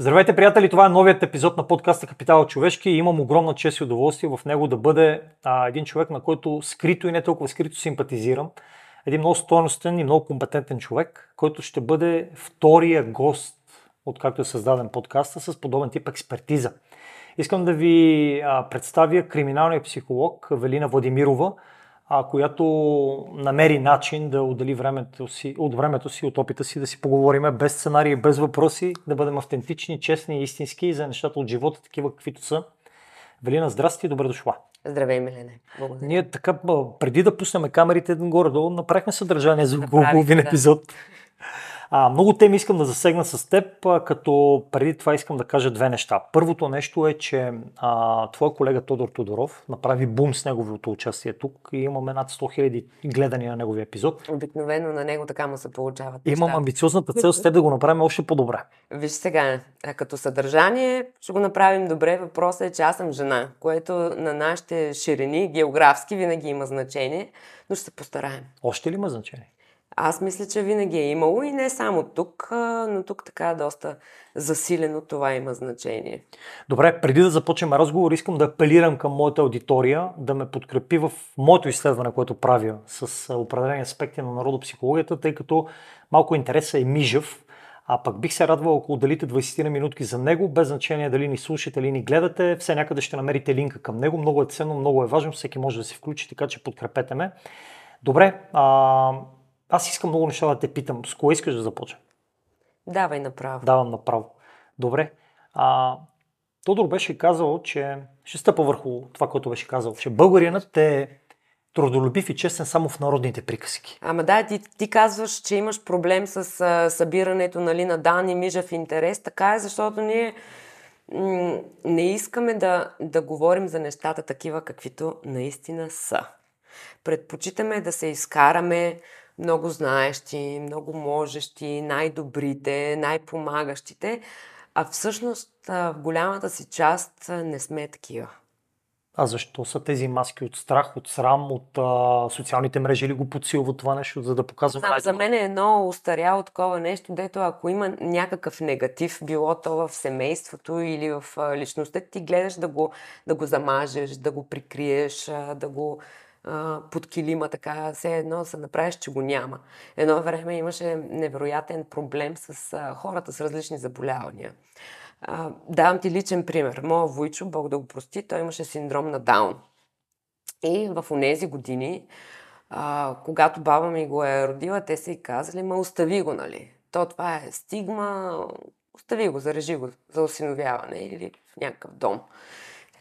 Здравейте, приятели! Това е новият епизод на подкаста Капитал човешки и имам огромна чест и удоволствие в него да бъде а, един човек, на който скрито и не толкова скрито симпатизирам. Един много стойностен и много компетентен човек, който ще бъде втория гост, откакто е създаден подкаста, с подобен тип експертиза. Искам да ви а, представя криминалния психолог Велина Владимирова, а, която намери начин да отдели времето си, от времето си, от опита си, да си поговорим без сценарии, без въпроси, да бъдем автентични, честни и истински за нещата от живота, такива каквито са. Велина, здрасти и добре дошла. Здравей, Милене. Благодаря. Ние така, преди да пуснем камерите горе-долу, направихме съдържание за половин да. епизод. А, много теми искам да засегна с теб, като преди това искам да кажа две неща. Първото нещо е, че а, твой колега Тодор Тодоров направи бум с неговото участие тук и имаме над 100 000 гледания на неговия епизод. Обикновено на него така му се получават. Имам амбициозната цел с теб да го направим още по-добре. Виж сега, като съдържание ще го направим добре. Въпросът е, че аз съм жена, което на нашите ширини географски винаги има значение, но ще се постараем. Още ли има значение? Аз мисля, че винаги е имало и не само тук, но тук така доста засилено това има значение. Добре, преди да започнем разговор, искам да апелирам към моята аудитория да ме подкрепи в моето изследване, което правя с определени аспекти на народопсихологията, тъй като малко интереса е мижав, а пък бих се радвал, ако отделите 20 на минутки за него, без значение дали ни слушате или ни гледате, все някъде ще намерите линка към него. Много е ценно, много е важно, всеки може да се включи, така че подкрепете ме. Добре, а, аз искам много неща да те питам. С кое искаш да започна? Давай направо. Давам направо. Добре. А, Тодор беше казал, че ще стъпа върху това, което беше казал, че българинът е трудолюбив и честен само в народните приказки. Ама да, ти, ти казваш, че имаш проблем с а, събирането нали, на данни, мижав интерес. Така е, защото ние м- не искаме да, да говорим за нещата такива, каквито наистина са. Предпочитаме да се изкараме много знаещи, много можещи, най-добрите, най-помагащите, а всъщност в голямата си част не сме такива. А защо са тези маски от страх, от срам, от а, социалните мрежи или го подсилват това нещо, за да показваме? Знам, за мен е едно устаряло такова нещо, дето ако има някакъв негатив, било то в семейството или в личността, ти гледаш да го, да го замажеш, да го прикриеш, да го под килима, така, все едно се направиш, че го няма. Едно време имаше невероятен проблем с хората с различни заболявания. Давам ти личен пример. Моя Войчо, Бог да го прости, той имаше синдром на Даун. И в онези години, когато баба ми го е родила, те са и казали, ма остави го, нали? То това е стигма, остави го, зарежи го за осиновяване или в някакъв дом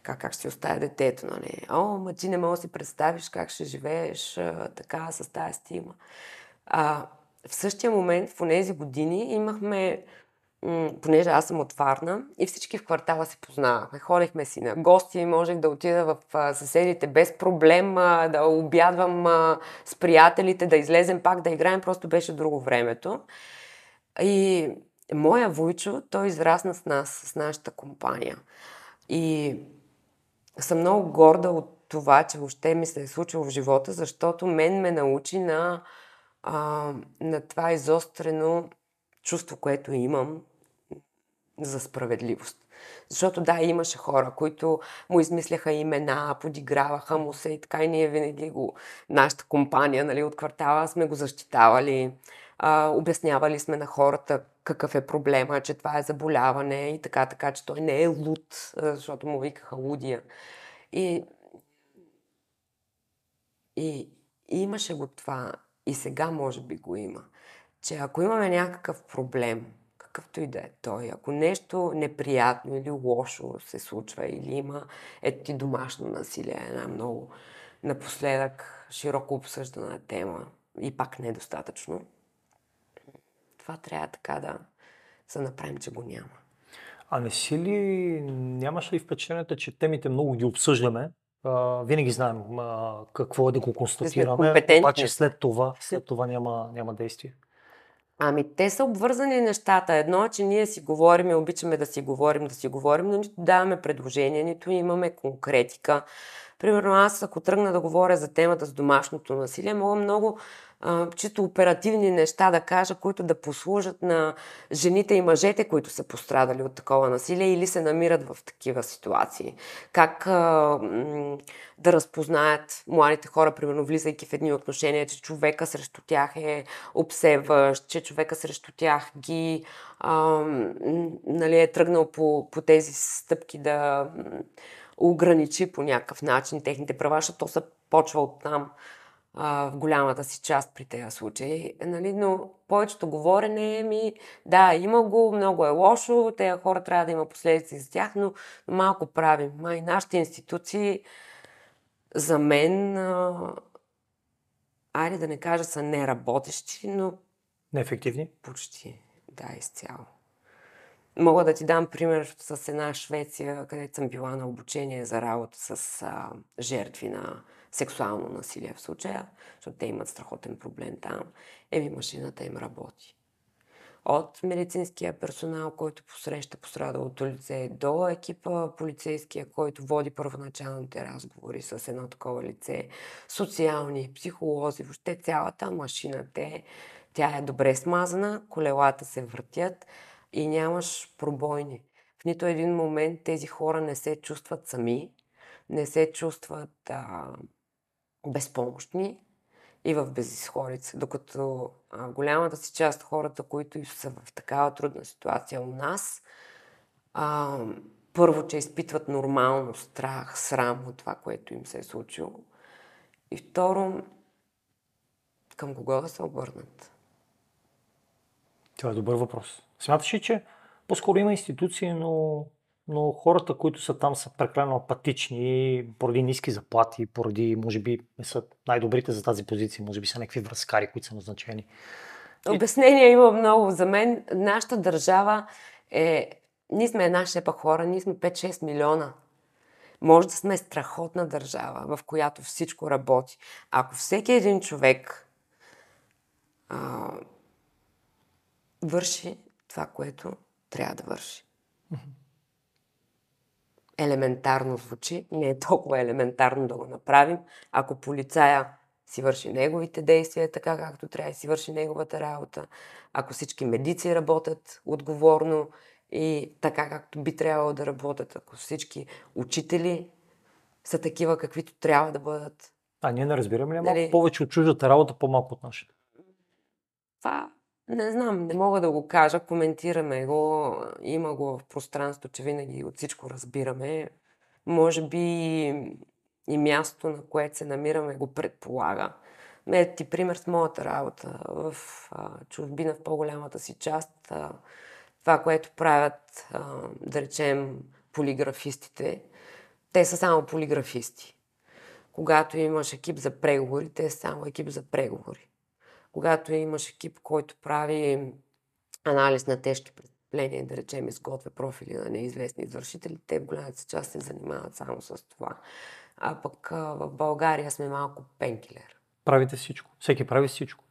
така как ще оставя детето, нали? О, ма ти не мога да си представиш как ще живееш а, така с тази стигма. А, в същия момент, в тези години, имахме, м- понеже аз съм от Варна и всички в квартала се познавахме. Ходихме си на гости, можех да отида в а, съседите без проблем, а, да обядвам а, с приятелите, да излезем пак да играем, просто беше друго времето. И моя Войчо, той израсна с нас, с нашата компания. И съм много горда от това, че въобще ми се е случило в живота, защото мен ме научи на, а, на това изострено чувство, което имам за справедливост. Защото да, имаше хора, които му измисляха имена, подиграваха му се и така и ние винаги го, нашата компания нали, от квартала сме го защитавали, а, обяснявали сме на хората какъв е проблема, че това е заболяване и така, така, че той не е луд, защото му викаха лудия. И, и, и имаше го това, и сега може би го има, че ако имаме някакъв проблем, какъвто и да е той, ако нещо неприятно или лошо се случва, или има ето ти домашно насилие, една много напоследък широко обсъждана тема и пак недостатъчно, това трябва така да се направим, че го няма. А не си ли, нямаш ли впечатлението, че темите много ги обсъждаме? А, винаги знаем а, какво е да го констатираме, обаче след това, след това няма, няма действие. Ами те са обвързани нещата. Едно е, че ние си говорим и обичаме да си говорим, да си говорим, но нито даваме предложения, нито имаме конкретика. Примерно аз, ако тръгна да говоря за темата с домашното насилие, мога много а, чисто оперативни неща да кажа, които да послужат на жените и мъжете, които са пострадали от такова насилие или се намират в такива ситуации. Как а, да разпознаят младите хора, примерно влизайки в едни отношения, че човека срещу тях е обсебващ, че човека срещу тях ги а, нали, е тръгнал по, по тези стъпки да ограничи по някакъв начин техните права, защото то се почва от там в голямата си част при тези случаи. Нали? Но повечето говорене ми, да, има го, много е лошо, тези хора трябва да има последици за тях, но малко правим. Май нашите институции за мен, а, айде да не кажа са неработещи, но... Неефективни? Почти, да, изцяло. Мога да ти дам пример с една Швеция, където съм била на обучение за работа с а, жертви на сексуално насилие в случая, защото те имат страхотен проблем там. Еми, машината им работи. От медицинския персонал, който посреща пострадалото лице, до екипа полицейския, който води първоначалните разговори с едно такова лице, социални, психолози, въобще цялата машина, те, тя е добре смазана, колелата се въртят и нямаш пробойни. В нито един момент тези хора не се чувстват сами, не се чувстват а, безпомощни и в безисходица. Докато а, голямата си част хората, които са в такава трудна ситуация у нас, а, първо, че изпитват нормално страх, срам от това, което им се е случило. И второ, към кого да се обърнат? Това е добър въпрос. Смяташ ли, че по-скоро има институции, но но хората, които са там, са прекалено апатични поради ниски заплати, поради, може би, не са най-добрите за тази позиция, може би са някакви връзкари, които са назначени. Обяснения има много. За мен нашата държава е... Ние сме една шепа хора, ние сме 5-6 милиона. Може да сме страхотна държава, в която всичко работи. Ако всеки един човек а, върши това, което трябва да върши елементарно звучи, не е толкова елементарно да го направим, ако полицая си върши неговите действия така, както трябва да си върши неговата работа, ако всички медици работят отговорно и така, както би трябвало да работят, ако всички учители са такива, каквито трябва да бъдат. А ние не разбираме ли малко повече от чуждата работа, по-малко от нашата? Това не знам, не мога да го кажа, коментираме го, има го в пространство, че винаги от всичко разбираме. Може би и мястото, на което се намираме, го предполага. Ме ти пример с моята работа. В а, чужбина, в по-голямата си част, а, това, което правят, а, да речем, полиграфистите, те са само полиграфисти. Когато имаш екип за преговори, те са само екип за преговори когато имаш екип, който прави анализ на тежки престъпления, да речем изготвя профили на неизвестни извършители, те в голямата част се занимават само с това. А пък в България сме малко пенкилер. Правите всичко. Всеки прави всичко.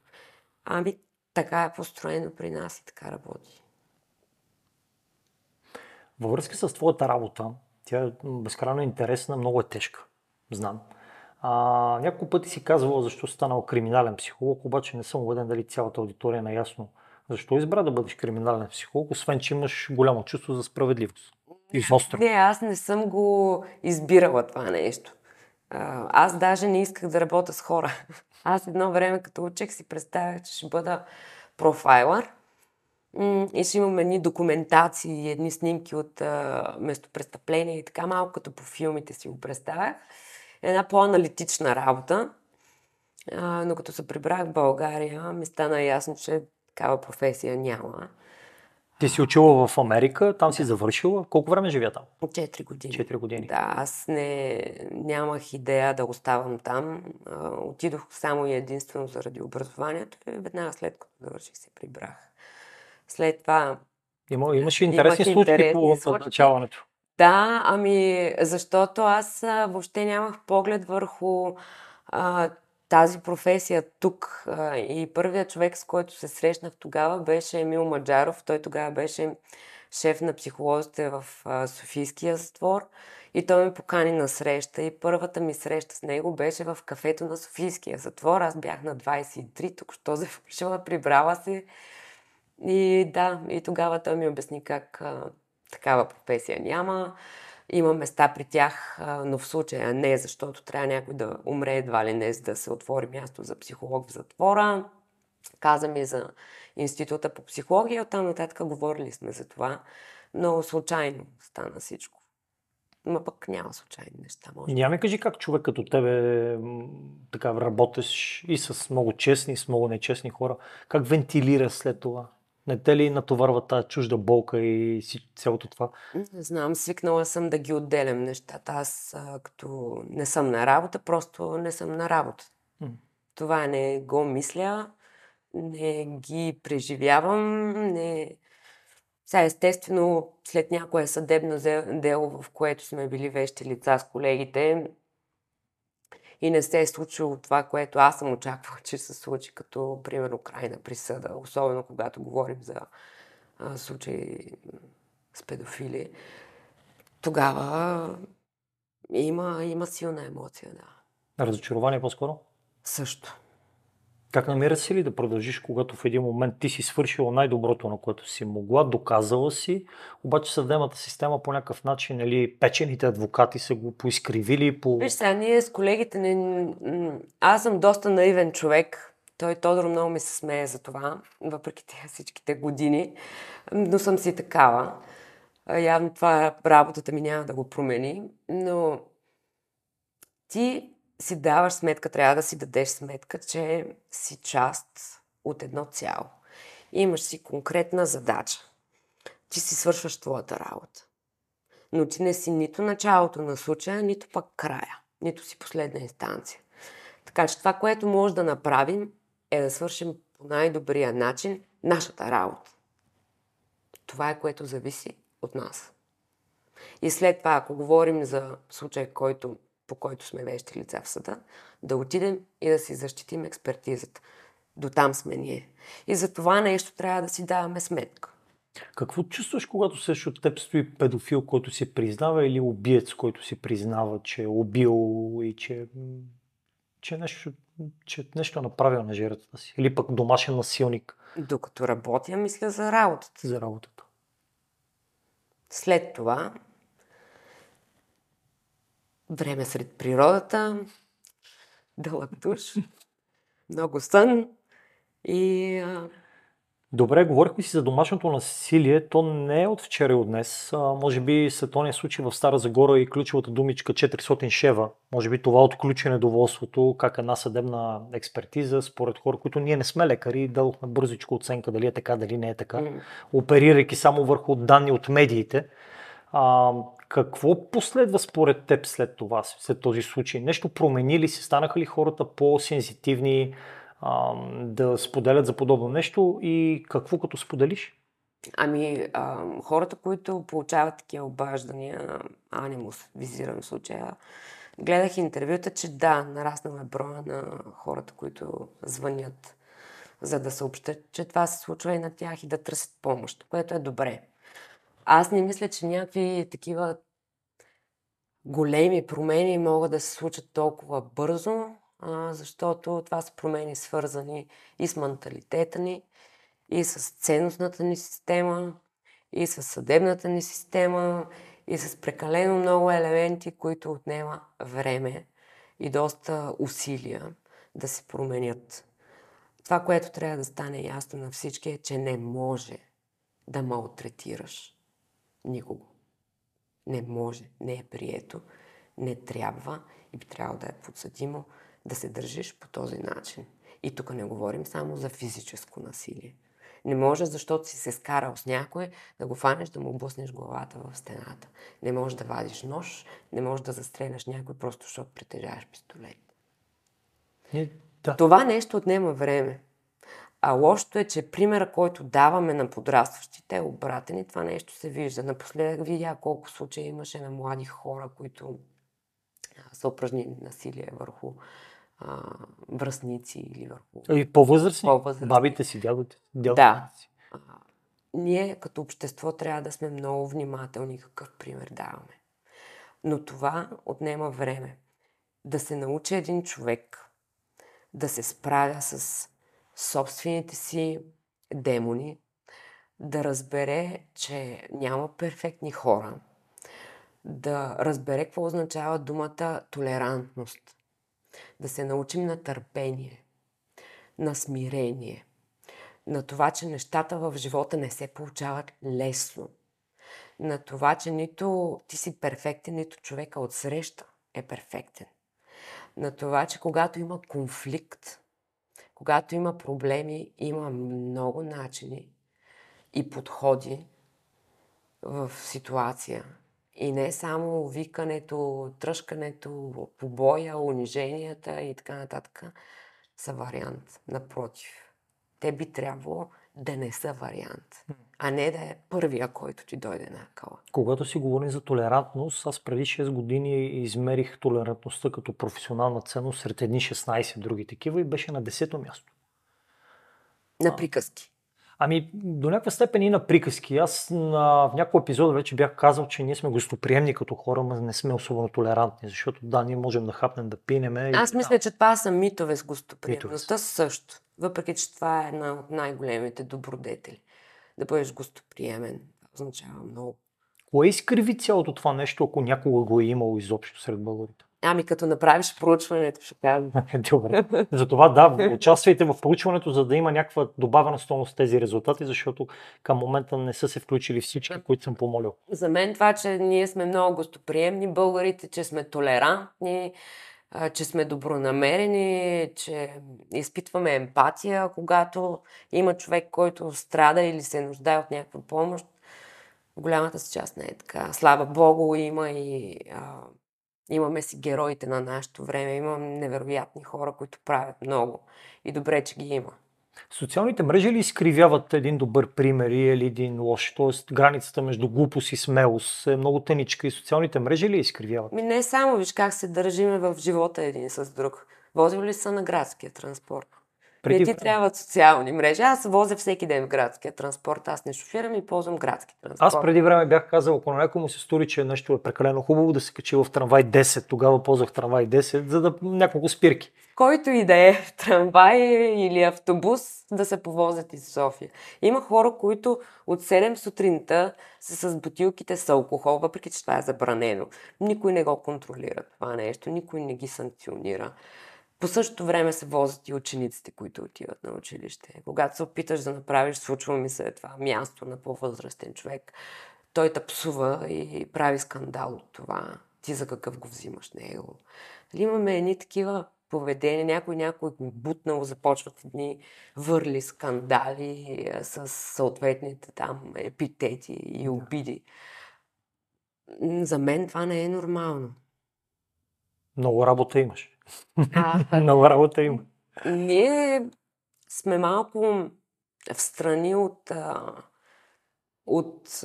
Ами, така е построено при нас и така работи. Във връзка с твоята работа, тя е безкрайно интересна, много е тежка. Знам. А, няколко пъти си казвал защо станал криминален психолог, обаче не съм убеден дали цялата аудитория е наясно. Защо избра да бъдеш криминален психолог, освен че имаш голямо чувство за справедливост? Изостро. Не, аз не съм го избирала това нещо. Аз даже не исках да работя с хора. Аз едно време, като учех, си представях, че ще бъда профайлър и ще имам едни документации, едни снимки от местопрестъпления и така малко като по филмите си го представях една по-аналитична работа. А, но като се прибрах в България, ми стана ясно, че такава професия няма. Ти си учила в Америка, там си завършила. Колко време живя там? Четири години. Четири години. Да, аз не, нямах идея да оставам там. А, отидох само и единствено заради образованието и веднага след като завърших се прибрах. След това... Има, имаше интересни случаи по назначаването. Да, ами защото аз а, въобще нямах поглед върху а, тази професия тук. А, и първият човек, с който се срещнах тогава, беше Емил Маджаров. Той тогава беше шеф на психолозите в Софийския затвор и той ме покани на среща и първата ми среща с него беше в кафето на Софийския затвор. Аз бях на 23, тук що завършила, прибрала се. И да, и тогава той ми обясни как а, такава професия няма. Има места при тях, но в случая не, защото трябва някой да умре едва ли не, за да се отвори място за психолог в затвора. Каза ми за Института по психология, оттам нататък говорили сме за това, но случайно стана всичко. Ма пък няма случайни неща. Може. Няма кажи как човек като тебе така работиш и с много честни, и с много нечестни хора. Как вентилира след това? Не те ли натоварва тази чужда болка и цялото това? Не знам, свикнала съм да ги отделям нещата. Аз а, като не съм на работа, просто не съм на работа. Mm. Това не го мисля, не ги преживявам, не... Сега, естествено, след някое съдебно дело, в което сме били вещи лица с колегите, и не се е случило това, което аз съм очаквала, че се случи, като, примерно, крайна присъда, особено когато говорим за а, случаи с педофили, тогава има, има силна емоция, да. Разочарование по-скоро? Също. Как намираш си ли да продължиш, когато в един момент ти си свършила най-доброто, на което си могла, доказала си, обаче съдебната система по някакъв начин, нали, печените адвокати са го поизкривили по... Виж сега, ние с колегите не... Аз съм доста наивен човек. Той Тодор много ми се смее за това, въпреки тези всичките години. Но съм си такава. Явно това работата ми няма да го промени. Но ти си даваш сметка, трябва да си дадеш сметка, че си част от едно цяло. Имаш си конкретна задача. Ти си свършваш твоята работа. Но ти не си нито началото на случая, нито пък края. Нито си последна инстанция. Така че това, което може да направим, е да свършим по най-добрия начин нашата работа. Това е което зависи от нас. И след това, ако говорим за случай, който по който сме вещи лица в съда, да отидем и да си защитим експертизата. До там сме ние. И за това нещо трябва да си даваме сметка. Какво чувстваш, когато срещу теб стои педофил, който си признава или убиец, който си признава, че е убил и че, че, нещо, че нещо е направил на жертвата си? Или пък домашен насилник? Докато работя, мисля за работата. За работата. След това време сред природата, дълъг душ, много сън и... А... Добре, говорихме си за домашното насилие. То не е от вчера и от днес. А, може би след този случай в Стара Загора и ключовата думичка 400 шева. Може би това отключи недоволството, как една съдебна експертиза, според хора, които ние не сме лекари, дадохме бързичко оценка дали е така, дали не е така, mm. оперирайки само върху данни от медиите. А, какво последва според теб след това, след този случай? Нещо промени ли се? Станаха ли хората по-сензитивни да споделят за подобно нещо и какво като споделиш? Ами, а, хората, които получават такива обаждания, анимус, визирам случая, гледах интервюта, че да, нараснал е броя на хората, които звънят, за да съобщат, че това се случва и на тях и да търсят помощ, което е добре. Аз не мисля, че някакви такива големи промени могат да се случат толкова бързо, а, защото това са промени свързани и с менталитета ни, и с ценностната ни система, и с съдебната ни система, и с прекалено много елементи, които отнема време и доста усилия да се променят. Това, което трябва да стане ясно на всички е, че не може да малтретираш никого. Не може, не е прието, не трябва и би трябвало да е подсъдимо да се държиш по този начин. И тук не говорим само за физическо насилие. Не може, защото си се скарал с някой, да го фанеш, да му блъснеш главата в стената. Не може да вадиш нож, не може да застреляш някой, просто защото притежаваш пистолет. Не, да. Това нещо отнема време. А лошото е, че примера, който даваме на подрастващите е обратен и това нещо се вижда. Напоследък видя колко случаи имаше на млади хора, които са упражнили насилие върху а, връзници или върху... И по-възрастни? по-възрастни. Бабите си, дядовете, дядовете да. си. ние като общество трябва да сме много внимателни какъв пример даваме. Но това отнема време. Да се научи един човек да се справя с собствените си демони, да разбере, че няма перфектни хора, да разбере какво означава думата толерантност, да се научим на търпение, на смирение, на това, че нещата в живота не се получават лесно, на това, че нито ти си перфектен, нито човека от среща е перфектен, на това, че когато има конфликт, когато има проблеми, има много начини и подходи в ситуация. И не само викането, тръжкането, побоя, униженията и така нататък са вариант. Напротив, те би трябвало да не са вариант, а не да е първия, който ти дойде на акъла. Когато си говорим за толерантност, аз преди 6 години измерих толерантността като професионална ценност сред едни 16 други такива и беше на 10-то място. На приказки. Ами, до някаква степен и на приказки. Аз на, в някой епизод вече бях казал, че ние сме гостоприемни като хора, но не сме особено толерантни, защото да, ние можем да хапнем, да пинеме. Аз и, мисля, да. че това са митове с гостоприемността Митове също. Въпреки, че това е една от най-големите добродетели. Да бъдеш гостоприемен означава много. Кое изкриви цялото това нещо, ако някога го е имало изобщо сред българите? Ами като направиш проучването, ще кажа. Добре. Затова да, участвайте в проучването, за да има някаква добавена стойност тези резултати, защото към момента не са се включили всички, които съм помолил. За мен това, че ние сме много гостоприемни, българите, че сме толерантни, че сме добронамерени, че изпитваме емпатия, когато има човек, който страда или се нуждае от някаква помощ. Голямата си част не е така. Слава Богу, има и а, имаме си героите на нашето време. Имам невероятни хора, които правят много. И добре, че ги има. Социалните мрежи ли изкривяват един добър пример или един лош? Тоест границата между глупост и смелост е много тъничка и социалните мрежи ли изкривяват? Ми не само, виж как се държиме в живота един с друг. Возил ли са на градския транспорт? Преди не ти трябват социални мрежи. Аз возя всеки ден в градския транспорт. Аз не шофирам и ползвам градски транспорт. Аз преди време бях казал, ако на някой му се стори, че нещо е прекалено хубаво да се качи в трамвай 10, тогава ползвах трамвай 10, за да няколко спирки. Който и да е в трамвай или автобус да се повозят из София. Има хора, които от 7 сутринта са с бутилките с алкохол, въпреки че това е забранено. Никой не го контролира това нещо, никой не ги санкционира. По същото време се возят и учениците, които отиват на училище. Когато се опиташ да направиш, случва ми се това място на по-възрастен човек, той те псува и прави скандал от това. Ти за какъв го взимаш него? Дали имаме едни такива поведения, някой някой го бутнал, започват едни върли, скандали е, с съответните там епитети и обиди. За мен това не е нормално. Много работа имаш. А, Много работа има. Ние сме малко в страни от, от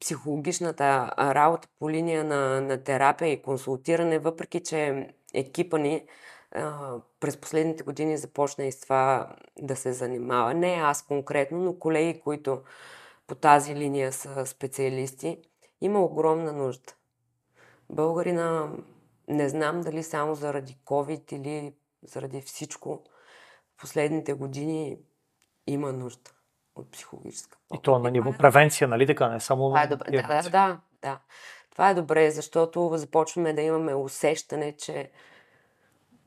психологичната работа по линия на, на терапия и консултиране, въпреки че екипа ни а, през последните години започна и с това да се занимава. Не аз конкретно, но колеги, които по тази линия са специалисти, има огромна нужда. Българина, не знам дали само заради COVID или заради всичко, в последните години има нужда от психологическа И помощ. то на ниво превенция, нали така, не само Това е добре. Да, да, да, да. Това е добре, защото започваме да имаме усещане, че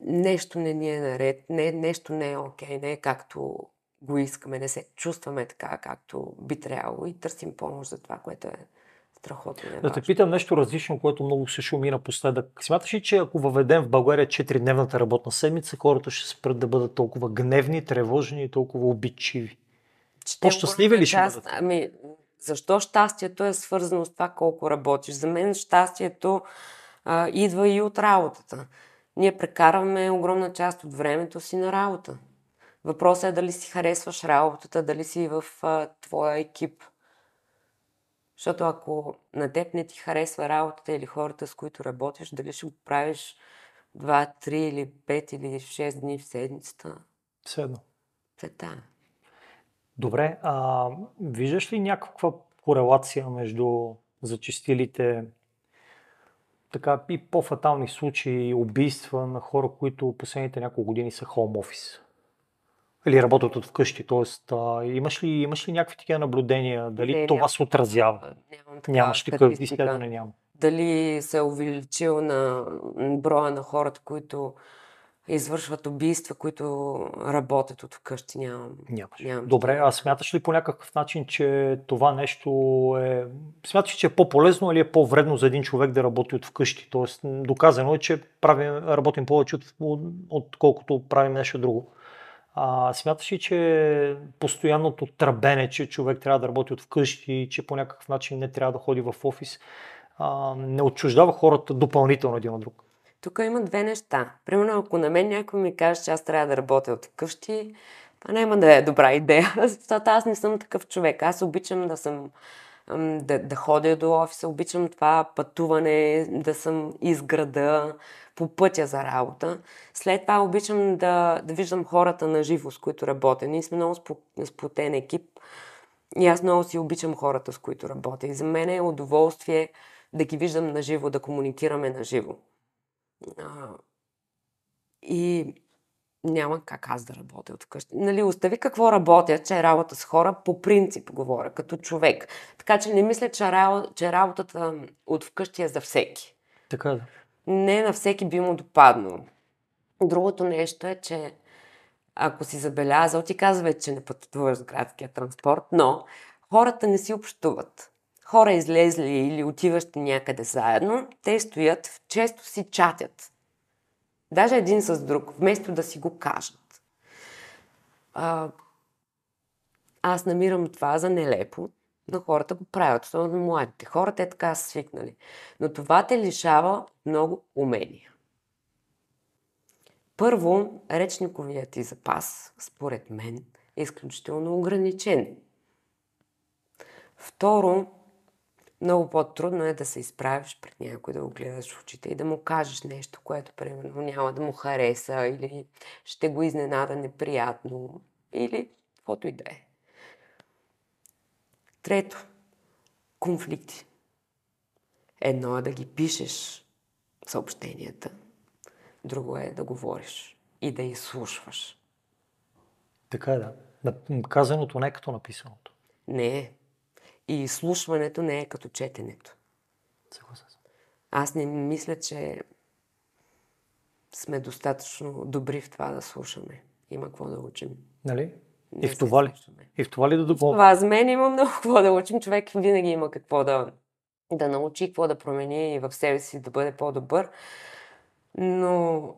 нещо не ни е наред, не, нещо не е окей, не е както го искаме, не се чувстваме така, както би трябвало и търсим помощ за това, което е страхотно. и Да те питам нещо различно, което много се шуми напоследък. Смяташ ли, че ако въведем в България 4-дневната работна седмица, хората ще спрат да бъдат толкова гневни, тревожни и толкова те По-щастливи ли ще част- бъдат? Ами, защо щастието е свързано с това колко работиш? За мен щастието а, идва и от работата. Ние прекарваме огромна част от времето си на работа. Въпросът е дали си харесваш работата, дали си в а, твоя екип. Защото ако на теб не ти харесва работата или хората, с които работиш, дали ще го правиш 2, 3 или 5 или 6 дни в седмицата, Все едно. та. Добре, а виждаш ли някаква корелация между зачистилите така и по-фатални случаи, убийства на хора, които последните няколко години са хоум офис? Или работят от вкъщи, т.е. имаш ли, имаш ли някакви такива наблюдения? Дали Не, това нямам. се отразява? Нямам такава Нямаш такъв изследване, няма. Дали се е увеличил на броя на хората, които извършват убийства, които работят от вкъщи, нямам. Нямаш. Нямам Добре, а смяташ ли по някакъв начин, че това нещо е... Смяташ, ли, че е по-полезно или е по-вредно за един човек да работи от вкъщи? Тоест, доказано е, че правим, работим повече от, отколкото правим нещо друго. А, смяташ ли, че постоянното тръбене, че човек трябва да работи от вкъщи, че по някакъв начин не трябва да ходи в офис, а, не отчуждава хората допълнително един от друг? Тук има две неща. Примерно, ако на мен някой ми каже, че аз трябва да работя от вкъщи, това няма да е добра идея, защото аз не съм такъв човек. Аз обичам да съм да, да ходя до офиса, обичам това пътуване, да съм из града, по пътя за работа. След това обичам да, да виждам хората на живо, с които работя. Ние сме много сплотен екип и аз много си обичам хората, с които работя. И за мен е удоволствие да ги виждам на живо, да комуникираме на живо. И няма как аз да работя от вкъщи. Нали, остави какво работя, че е работа с хора, по принцип говоря, като човек. Така че не мисля, че, че работата от вкъщи е за всеки. Така да. Не на всеки би му допаднало. Другото нещо е, че ако си забелязал, ти казва, че не пътуваш с градския транспорт, но хората не си общуват. Хора излезли или отиващи някъде заедно, те стоят, често си чатят. Даже един с друг, вместо да си го кажат. А, аз намирам това за нелепо, но хората го правят, особено младите. Хората е така свикнали. Но това те лишава много умения. Първо, речниковият ти запас, според мен, е изключително ограничен. Второ, много по-трудно е да се изправиш пред някой, да го гледаш в очите и да му кажеш нещо, което примерно няма да му хареса или ще го изненада неприятно или каквото и да е. Трето, конфликти. Едно е да ги пишеш съобщенията, друго е да говориш и да изслушваш. Така е, да. Казаното не е като написаното. Не е. И изслушването не е като четенето. Съгласен съм. Аз не мисля, че сме достатъчно добри в това да слушаме. Има какво да учим. Нали? Не И в това ли? И в това ли да допълня? Това за мен има много какво да учим. Човек винаги има какво да, да научи, какво да промени и в себе си да бъде по-добър. Но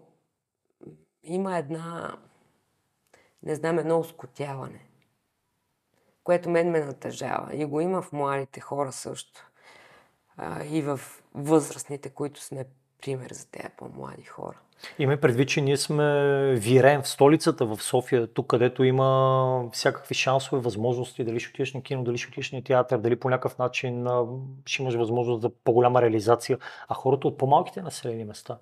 има една, не знам, едно оскотяване, което мен ме натъжава. И го има в младите хора също. А, и в възрастните, които сме пример за тези по-млади хора. Има предвид, че ние сме вирен в столицата, в София, тук където има всякакви шансове, възможности, дали ще отидеш на кино, дали ще отидеш на театър, дали по някакъв начин ще имаш възможност за по-голяма реализация, а хората от по-малките населени места.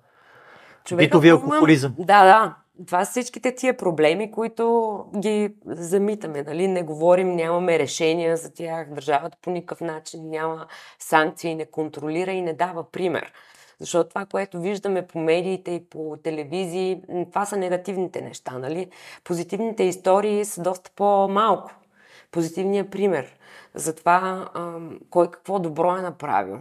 Ако има- алкохолизъм. Да, да. Това са всичките тия проблеми, които ги замитаме. Нали? Не говорим, нямаме решения за тях. Държавата по никакъв начин няма санкции, не контролира и не дава пример. Защото това, което виждаме по медиите и по телевизии, това са негативните неща. Нали? Позитивните истории са доста по-малко. Позитивният пример за това кой какво добро е направил.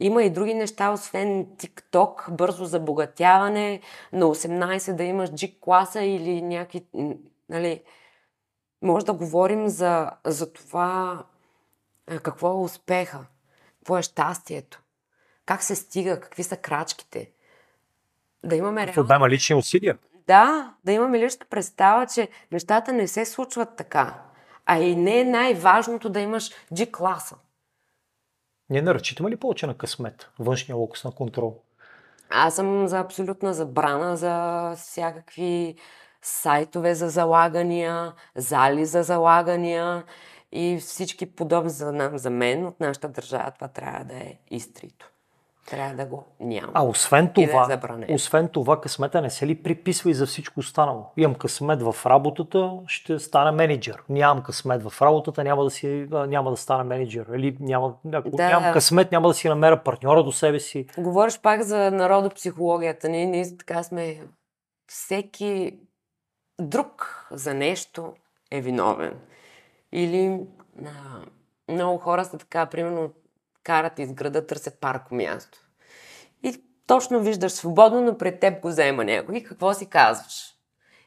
Има и други неща, освен TikTok, бързо забогатяване, на 18 да имаш G-класа или някакви... Нали, може да говорим за, за това какво е успеха, какво е щастието, как се стига, какви са крачките. Да имаме реално... обема лични усилия. Да, да имаме лична представа, че нещата не се случват така. А и не е най-важното да имаш G-класа. Ние не разчитаме ли повече на късмет, външния локус на контрол? Аз съм за абсолютна забрана за всякакви сайтове за залагания, зали за залагания и всички подобни за, нам, за мен от нашата държава. Това трябва да е изтрито. Трябва да го няма. А освен да е това, забранено. освен това, късмета не се ли приписва и за всичко останало? Имам късмет в работата, ще стана менеджер. Нямам късмет в работата, няма да, си, няма да стана менеджер. Или няма, ако Да. нямам късмет, няма да си намеря партньора до себе си. Говориш пак за народопсихологията. Ние, ние така сме... Всеки друг за нещо е виновен. Или а, много хора са така, примерно, карат из града, търсят парко място. И точно виждаш свободно, но пред теб го взема някой. И какво си казваш?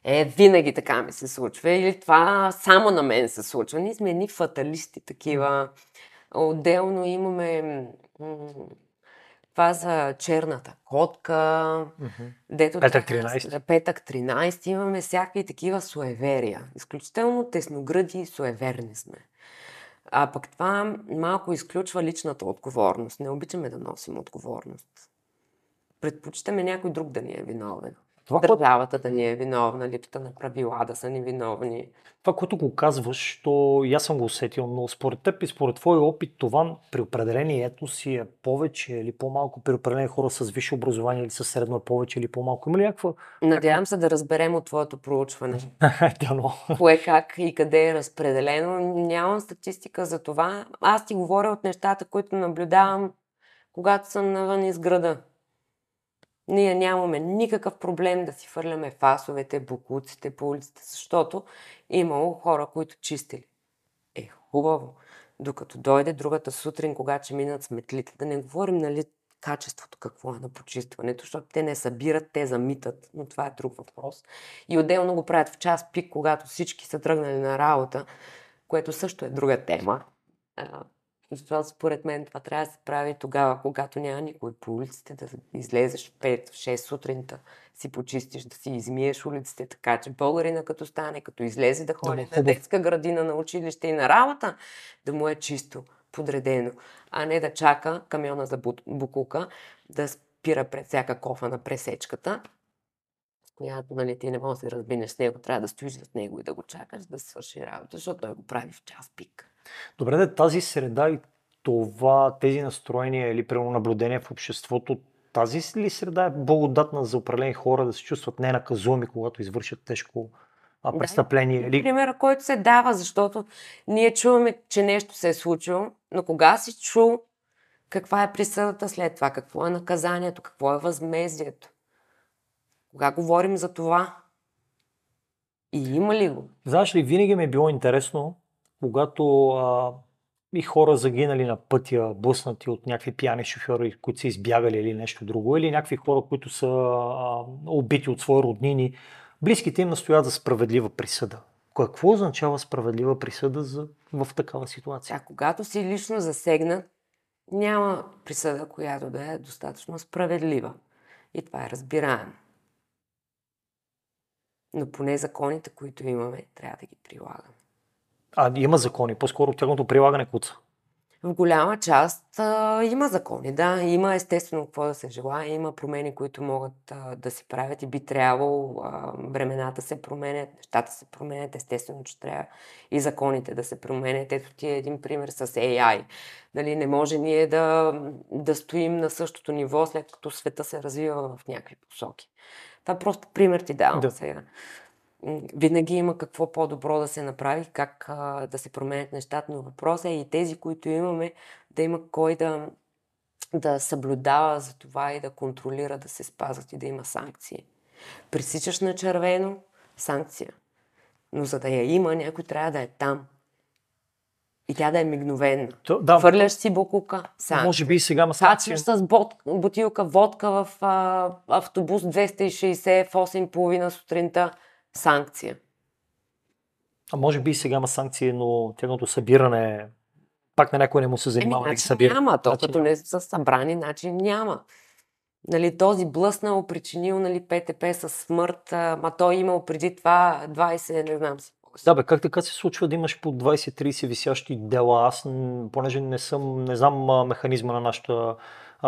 Е, винаги така ми се случва. Или това само на мен се случва. Ние сме едни фаталисти такива. Отделно имаме това за черната котка, дето Петък така- 13. за Петък 13 имаме всякакви такива суеверия. Изключително тесногради и суеверни сме. А пък това малко изключва личната отговорност. Не обичаме да носим отговорност. Предпочитаме някой друг да ни е виновен. Това, Държавата да ни е виновна, липсата на правила да са ни виновни. това, което го казваш, то и аз съм го усетил, но според теб и според твоя опит, това при определени етноси е повече или по-малко, при определени хора с висше образование или със средно е повече или по-малко. Има ли някаква... Надявам се да разберем от твоето проучване. Дано. кое как и къде е разпределено. Нямам статистика за това. Аз ти говоря от нещата, които наблюдавам, когато съм навън из града. Ние нямаме никакъв проблем да си фърляме фасовете, букуците по улиците, защото имало хора, които чистили. Е, хубаво. Докато дойде другата сутрин, когато ще минат сметлите, да не говорим, нали, качеството какво е на почистването, защото те не събират, те замитат, но това е друг въпрос. И отделно го правят в час пик, когато всички са тръгнали на работа, което също е друга тема. А, Защото според мен това трябва да се прави тогава, когато няма никой по улиците, да излезеш в 5-6 сутринта, си почистиш, да си измиеш улиците, така че българина като стане, като излезе да ходи на детска градина, на училище и на работа, да му е чисто, подредено, а не да чака камиона за бу- букука да спира пред всяка кофа на пресечката, с която нали, ти не можеш да се разбинеш с него, трябва да стоиш с него и да го чакаш да свърши работа, защото той го прави в час пик. Добре, де, тази среда и това, тези настроения или примерно наблюдения в обществото, тази ли среда е благодатна за определени хора да се чувстват ненаказуеми, когато извършат тежко а, Да. престъпление? Или... Примера, който се дава, защото ние чуваме, че нещо се е случило, но кога си чул каква е присъдата след това, какво е наказанието, какво е възмездието? Кога говорим за това? И има ли го? Знаеш ли, винаги ми е било интересно, когато а, и хора загинали на пътя, блъснати от някакви пияни шофьори, които са избягали или нещо друго, или някакви хора, които са а, убити от свои роднини, близките им настоят за справедлива присъда. Какво означава справедлива присъда за, в такава ситуация? Сега, когато си лично засегнат, няма присъда, която да е достатъчно справедлива. И това е разбираемо. Но поне законите, които имаме, трябва да ги прилагаме. А, има закони, по-скоро тяхното прилагане куца. В голяма част а, има закони, да. Има естествено какво да се желая. Има промени, които могат а, да се правят и би трябвало. А, времената се променят, нещата се променят. Естествено, че трябва и законите да се променят. Ето ти е един пример с AI. Нали, не може ние да, да стоим на същото ниво, след като света се развива в някакви посоки. Това просто пример ти давам Да. сега. Винаги има какво по-добро да се направи, как а, да се променят нещата, но въпросът е и тези, които имаме, да има кой да, да съблюдава за това и да контролира да се спазват и да има санкции. Пресичаш на червено, санкция. Но за да я има, някой трябва да е там. И тя да е мигновенна. То, да, Хвърляш си букука, санкция. може би и сега има санкции. Качваш с бот, бутилка водка в а, автобус 260 в 8.30 сутринта, санкция. А може би сега има санкции, но тяхното събиране пак на някой не му се занимава да ги значи събира. няма, то Значи като не са събрани, значи няма. Нали, този блъснал, причинил нали, ПТП със смърт, а, ма той имал преди това 20, не знам си. Да, бе, как така се случва да имаш по 20-30 висящи дела? Аз, понеже не съм, не знам механизма на нашата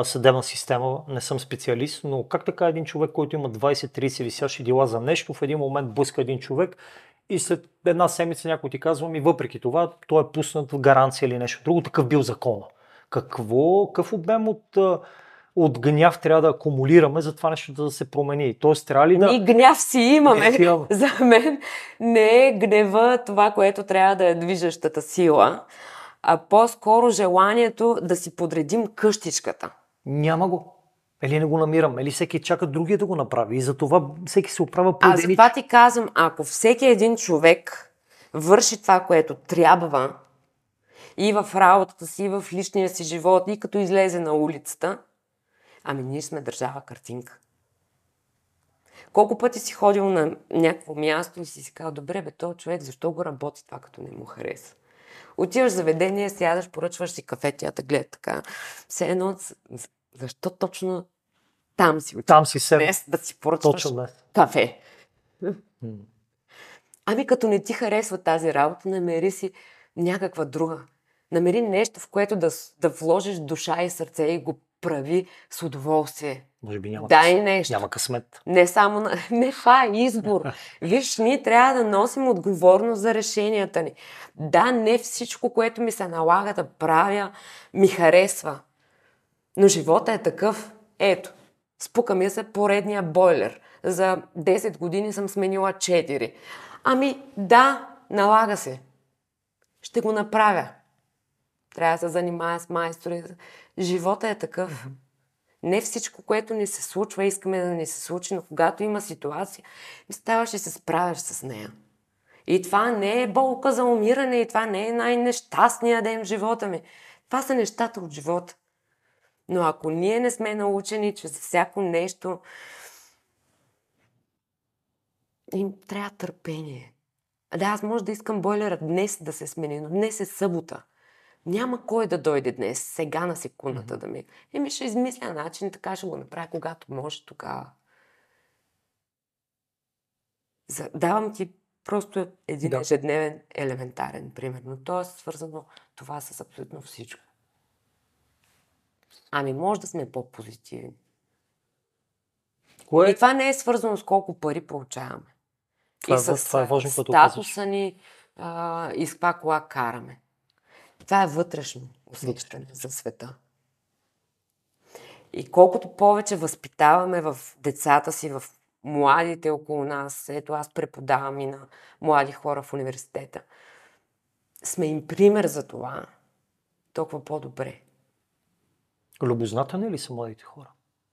съдебна система, не съм специалист, но как така един човек, който има 20-30 висящи дела за нещо, в един момент блъска един човек и след една седмица някой ти казва, ми въпреки това, той е пуснат в гаранция или нещо друго, такъв бил закона. Какво, какъв обем от, от гняв трябва да акумулираме за това нещо да се промени. Тоест, трябва ли да... И гняв си имаме. Е. За мен не е гнева това, което трябва да е движещата сила, а по-скоро желанието да си подредим къщичката. Няма го. Или не го намирам, или всеки чака другия да го направи. И за това всеки се оправя по А затова ти казвам, ако всеки един човек върши това, което трябва, и в работата си, и в личния си живот, и като излезе на улицата, ами ние сме държава картинка. Колко пъти си ходил на някакво място и си си казал, добре бе, този човек, защо го работи това, като не му хареса? Отиваш в заведение, сядаш, поръчваш си кафе, тя те гледа така. Все едно, защо точно там си отиваш? Там си себе. Днес да си поръчваш Точно днес. кафе. Ами като не ти харесва тази работа, намери си някаква друга. Намери нещо, в което да, да вложиш душа и сърце и го прави с удоволствие. Може би няма, Дай къс- нещо. няма късмет. Не само на... Не, това е избор. Виж, ние трябва да носим отговорност за решенията ни. Да, не всичко, което ми се налага да правя, ми харесва. Но живота е такъв. Ето, спука ми се поредния бойлер. За 10 години съм сменила 4. Ами, да, налага се. Ще го направя. Трябва да се занимая с майстори. Живота е такъв. Не всичко, което ни се случва, искаме да ни се случи, но когато има ситуация, ставаш и се справяш с нея. И това не е болка за умиране, и това не е най-нещастният ден в живота ми. Това са нещата от живота. Но ако ние не сме научени, че за всяко нещо им трябва търпение. Да, аз може да искам бойлера днес да се смени, но днес е събота. Няма кой да дойде днес, сега на секундата да ми. Еми ще измисля начин, така ще го направя, когато може тогава. За, давам ти просто един Да. ежедневен, елементарен пример, но то е свързано това с абсолютно всичко. Ами може да сме по-позитивни. Кое И това не е свързано с колко пари получаваме. Това и е ва- с това е важно, статуса ни а, и с каква кола караме. Това е вътрешно усещане за света. И колкото повече възпитаваме в децата си, в младите около нас, ето аз преподавам и на млади хора в университета, сме им пример за това, толкова по-добре. Любознателни ли са младите хора?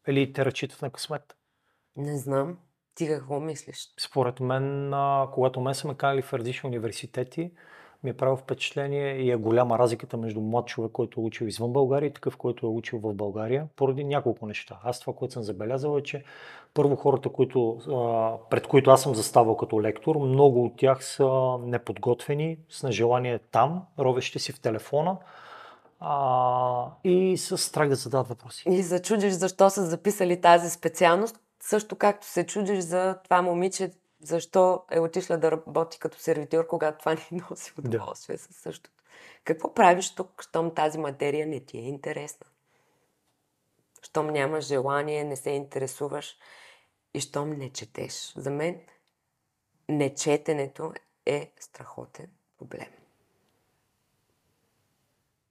Или те разчитат на късмет? Не знам. Ти какво мислиш? Според мен, а, когато мен са ме канали в различни университети, ми е правило впечатление и е голяма разликата между млад човек, който е учил извън България и такъв, който е учил в България, поради няколко неща. Аз това, което съм забелязал е, че първо хората, които, пред които аз съм заставал като лектор, много от тях са неподготвени, с нежелание там, ровещи си в телефона а, и с страх да задават въпроси. И се чудиш защо са записали тази специалност, също както се чудиш за това момиче, защо е отишла да работи като сервитьор, когато това не й носи удоволствие със същото. Какво правиш тук, щом тази материя не ти е интересна? Щом нямаш желание, не се интересуваш и щом не четеш. За мен нечетенето е страхотен проблем.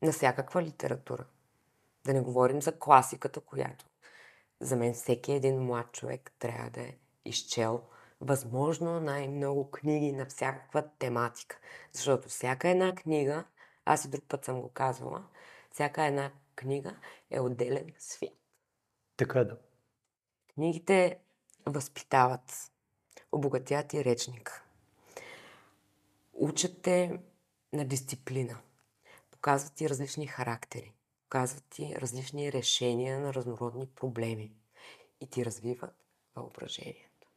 На всякаква литература. Да не говорим за класиката, която за мен всеки един млад човек трябва да е изчел възможно най-много книги на всякаква тематика. Защото всяка една книга, аз и друг път съм го казвала, всяка една книга е отделен свят. Така е да. Книгите възпитават, обогатят и речник. Учат те на дисциплина. Показват ти различни характери. Показват ти различни решения на разнородни проблеми. И ти развиват въображението.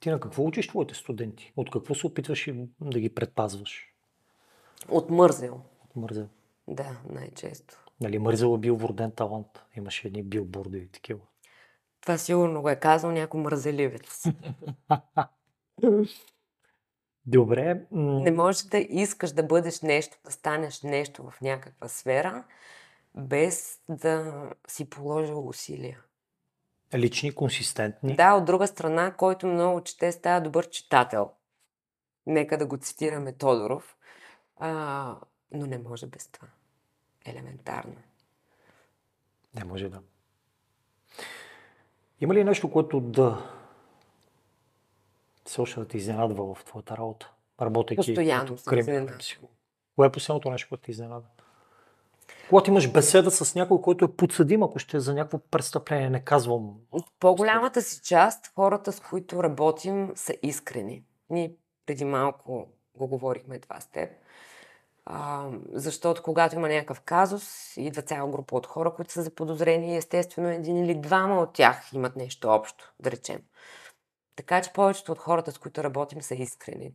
Ти на какво учиш твоите студенти? От какво се опитваш и да ги предпазваш? От мързел. От мързел. Да, най-често. Нали, мързел е бил вроден талант. Имаше едни билборди и такива. Това сигурно го е казал някой мързеливец. Добре. Не можеш да искаш да бъдеш нещо, да станеш нещо в някаква сфера, без да си положил усилия. Лични, консистентни. Да, от друга страна, който много чете, става добър читател. Нека да го цитираме Тодоров. А, но не може без това. Елементарно. Не може да. Има ли нещо, което да още да те изненадва в твоята работа, работейки Постоянно като се криминал изненадва. психолог? Кое е последното нещо, което те изненада? Когато имаш беседа с някой, който е подсъдим, ако ще е за някакво престъпление, не казвам. По-голямата си част хората, с които работим, са искрени. Ние преди малко го говорихме това с теб. А, защото когато има някакъв казус, идва цяла група от хора, които са заподозрени и естествено един или двама от тях имат нещо общо, да речем. Така че повечето от хората, с които работим, са искрени.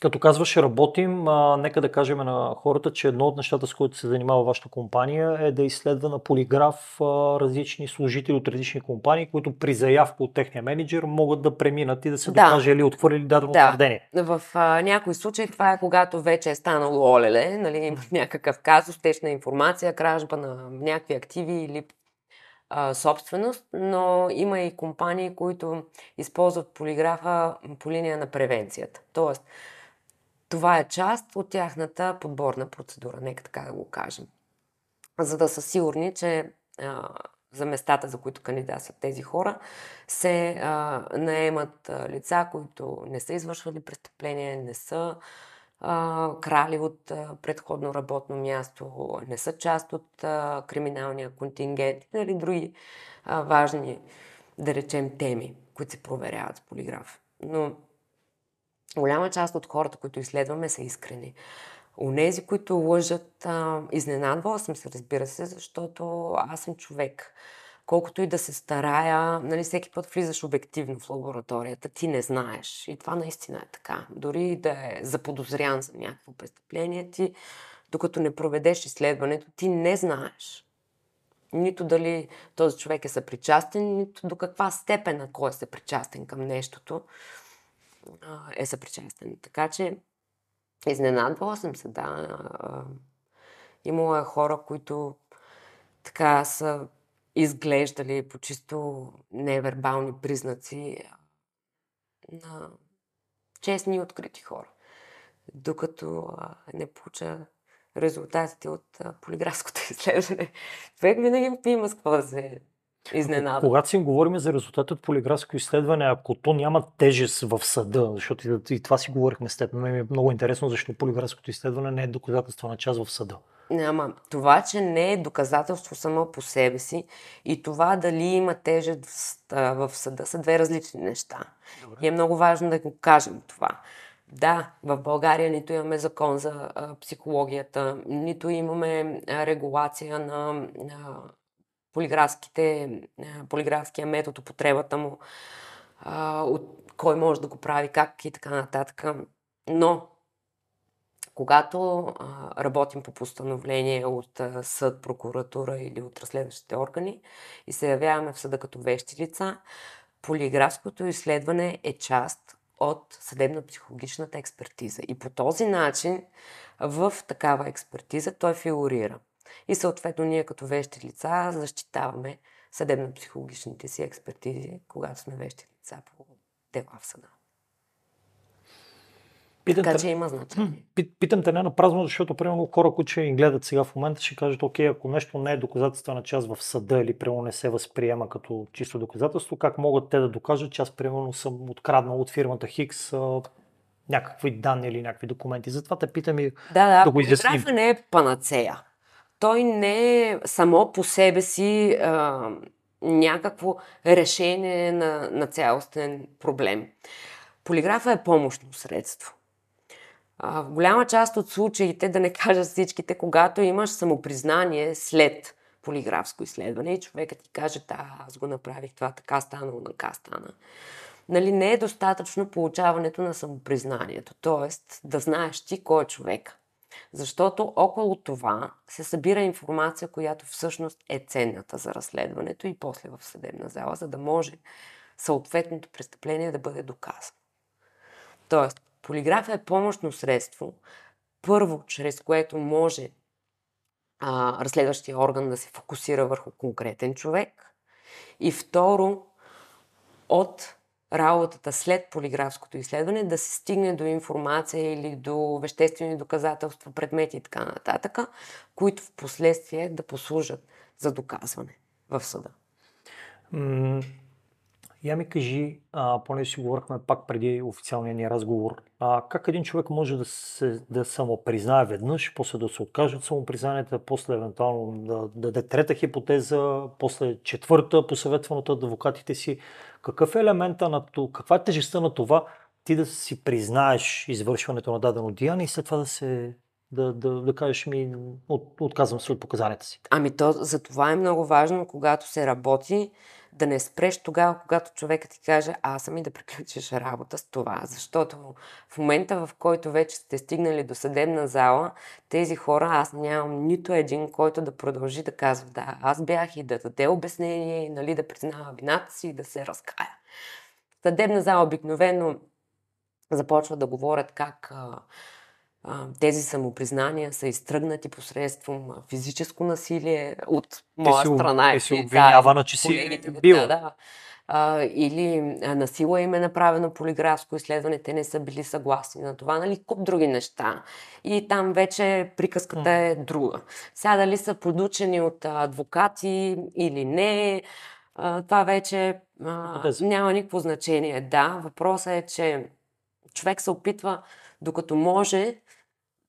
Като казваш работим, а, нека да кажем на хората, че едно от нещата, с които се занимава вашата компания е да изследва на полиграф а, различни служители от различни компании, които при заявка от техния менеджер могат да преминат и да се Да. докаже или отхвърлили дадено Да. твърдение. В а, някои случаи това е когато вече е станало олеле, нали, има някакъв казус, течна информация, кражба на някакви активи или а, собственост, но има и компании, които използват полиграфа по линия на превенцията. Тоест, това е част от тяхната подборна процедура, нека така да го кажем. За да са сигурни, че а, за местата, за които кандидатстват тези хора, се а, наемат а, лица, които не са извършвали престъпление, не са крали от предходно работно място, не са част от криминалния контингент или други а, важни, да речем, теми, които се проверяват с полиграф. Но голяма част от хората, които изследваме, са искрени. Онези, които лъжат, изненадвала съм се, разбира се, защото аз съм човек. Колкото и да се старая, нали, всеки път влизаш обективно в лабораторията, ти не знаеш. И това наистина е така. Дори да е заподозрян за някакво престъпление, ти, докато не проведеш изследването, ти не знаеш. Нито дали този човек е съпричастен, нито до каква степен, ако е съпричастен към нещото, е съпричастен. Така че изненадвала съм се, да. Имало е хора, които така са изглеждали по чисто невербални признаци на честни и открити хора. Докато а, не получа резултатите от а, полиграфското изследване. Човек винаги има с какво да се изненада. Когато си им говорим за резултати от полиграфско изследване, ако то няма тежест в съда, защото и, това си говорихме с теб, ми е много интересно защо полиграфското изследване не е доказателствена част в съда. Няма. Това, че не е доказателство само по себе си и това дали има тежест в съда са две различни неща. И е много важно да го кажем това. Да, в България нито имаме закон за а, психологията, нито имаме а, регулация на а, полиграфските, а, полиграфския метод, употребата му, а, от кой може да го прави, как и така нататък. Но когато а, работим по постановление от а, съд, прокуратура или от разследващите органи и се явяваме в съда като вещи лица, полиграфското изследване е част от съдебно-психологичната експертиза. И по този начин в такава експертиза той фигурира. И съответно ние като вещи лица защитаваме съдебно-психологичните си експертизи, когато сме вещи лица по дела в съда. Питам Така те, че има значение. пит- питам те не на празно, защото примерно хора, които ще ни гледат сега в момента, ще кажат, окей, ако нещо не е доказателствена част в съда или примерно не се възприема като чисто доказателство, как могат те да докажат, че аз примерно съм откраднал от фирмата Хикс някакви данни или някакви документи. Затова те питам и Да, да, да го изясним. полиграфа не е панацея. Той не е само по себе си а, някакво решение на, на цялостен проблем. Полиграфа е помощно средство. В голяма част от случаите, да не кажа всичките, когато имаш самопризнание след полиграфско изследване и човекът ти каже, да, аз го направих, това така станало, така стана. Нали, не е достатъчно получаването на самопризнанието, т.е. да знаеш ти кой е човек. Защото около това се събира информация, която всъщност е ценната за разследването и после в съдебна зала, за да може съответното престъпление да бъде доказано. Тоест, полиграфа е помощно средство, първо, чрез което може а, разследващия орган да се фокусира върху конкретен човек и второ, от работата след полиграфското изследване да се стигне до информация или до веществени доказателства, предмети и така нататък, които в последствие да послужат за доказване в съда. Я ми кажи, а, поне си говорихме пак преди официалния ни разговор, а, как един човек може да се да самопризнае веднъж, после да се откаже от самопризнанието, после евентуално да, да даде трета хипотеза, после четвърта, посъветваната от адвокатите си. Какъв е елемента на това, каква е тежестта на това ти да си признаеш извършването на дадено деяние и след това да се да, да, да кажеш ми, от, отказвам се от показанията си. Ами то за това е много важно, когато се работи, да не спреш тогава, когато човека ти каже, аз съм и да приключиш работа с това. Защото в момента, в който вече сте стигнали до съдебна зала, тези хора, аз нямам нито един, който да продължи да казва, да, аз бях и да даде обяснение, нали, да признава вината си и да се разкая. Съдебна зала обикновено започват да говорят как тези самопризнания са изтръгнати посредством физическо насилие от моя си, страна. Те си обвинявана, да, че си бил. Да, да. А, или на сила им е направено полиграфско изследване, те не са били съгласни на това, нали, куп други неща. И там вече приказката е друга. Сега дали са подучени от адвокати или не, а, това вече а, няма никакво значение. Да, въпросът е, че човек се опитва, докато може,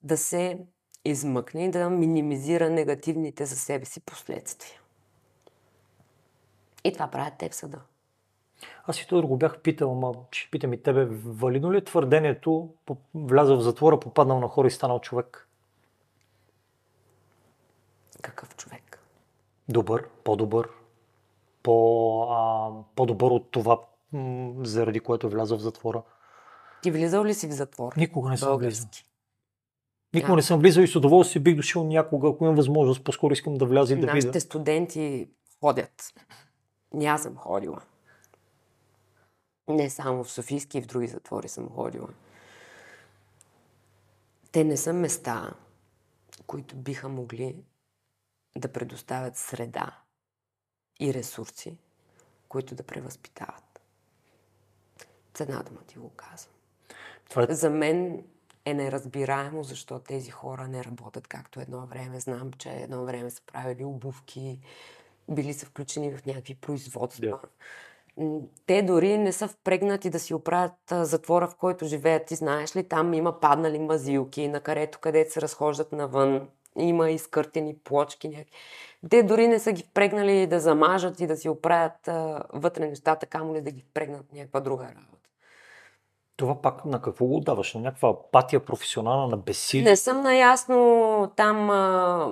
да се измъкне и да минимизира негативните за себе си последствия. И това правят те в съда. Аз и това го бях питал, ама ще питам и тебе, валидно ли е твърдението, влязъл в затвора, попаднал на хора и станал човек? Какъв човек? Добър, по-добър, по, а, по-добър от това, заради което е влязъл в затвора. Ти влизал ли си в затвор? Никога не съм влизал. Никога не съм влизал и с удоволствие бих дошъл някога, ако имам възможност. По-скоро искам да вляза и да Нашите видя. студенти ходят. Не аз съм ходила. Не само в Софийски и в други затвори съм ходила. Те не са места, които биха могли да предоставят среда и ресурси, които да превъзпитават. Цена дума ти го казвам. Това е... За мен е неразбираемо защо тези хора не работят както едно време. Знам, че едно време са правили обувки, били са включени в някакви производства. Yeah. Те дори не са впрегнати да си оправят затвора, в който живеят. Ти знаеш ли, там има паднали мазилки, на карето, където се разхождат навън. Има изкъртени плочки. Някакви. Те дори не са ги впрегнали да замажат и да си оправят а, вътре нещата, камо ли да ги впрегнат някаква друга работа. Това пак на какво го даваш? На някаква апатия професионална, на безсилие? Не съм наясно там а,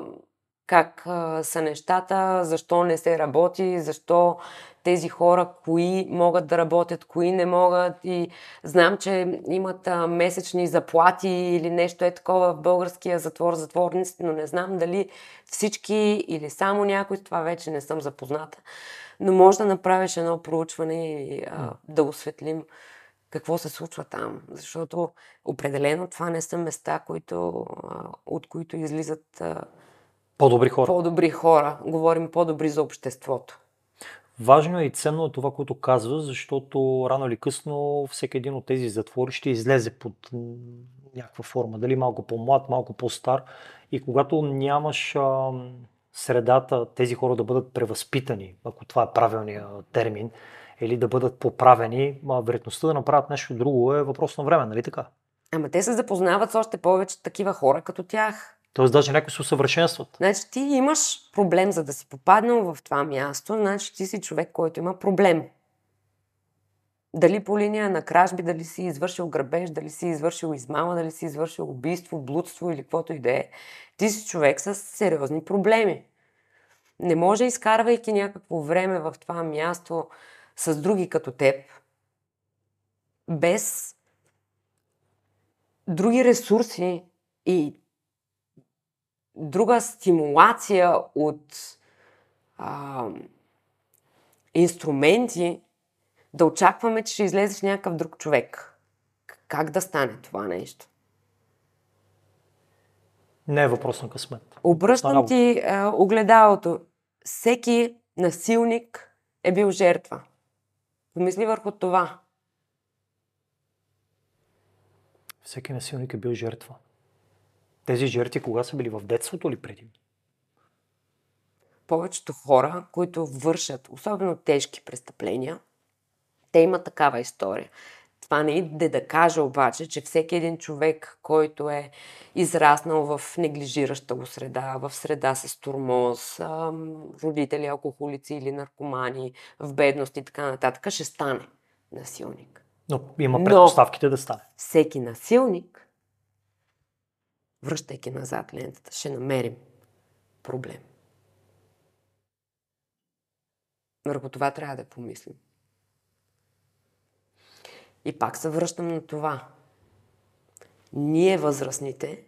как а, са нещата, защо не се работи, защо тези хора, кои могат да работят, кои не могат. И знам, че имат а, месечни заплати или нещо е такова в българския затвор, затворници, но не знам дали всички или само някой, с това вече не съм запозната. Но може да направиш едно проучване и а, да осветлим какво се случва там. Защото определено това не са места, които, от които излизат по-добри хора. По-добри хора. Говорим по-добри за обществото. Важно е и ценно е това, което казва, защото рано или късно всеки един от тези затвори ще излезе под някаква форма. Дали малко по-млад, малко по-стар. И когато нямаш а, средата тези хора да бъдат превъзпитани, ако това е правилният термин, или да бъдат поправени, вероятността да направят нещо друго е въпрос на време, нали така? Ама те се запознават с още повече такива хора като тях. Тоест даже някои се усъвършенстват. Значи ти имаш проблем, за да си попаднал в това място, значи ти си човек, който има проблем. Дали по линия на кражби, дали си извършил грабеж, дали си извършил измама, дали си извършил убийство, блудство или каквото и да е. Ти си човек с сериозни проблеми. Не може, изкарвайки някакво време в това място, с други като теб, без други ресурси и друга стимулация от а, инструменти, да очакваме, че ще излезеш някакъв друг човек. Как да стане това нещо? Не е въпрос на късмет. Обръщам ти а, огледалото. Всеки насилник е бил жертва. Помисли върху това. Всеки насилник е бил жертва. Тези жертви кога са били в детството или преди? повечето хора, които вършат особено тежки престъпления, те имат такава история. Това не иде да каже обаче, че всеки един човек, който е израснал в неглижираща го среда, в среда с турмоз, родители, алкохолици или наркомани, в бедност и така нататък, ще стане насилник. Но има предпоставките да стане. Всеки насилник, връщайки назад лентата, ще намерим проблем. Върху това трябва да помислим. И пак се връщам на това. Ние, възрастните,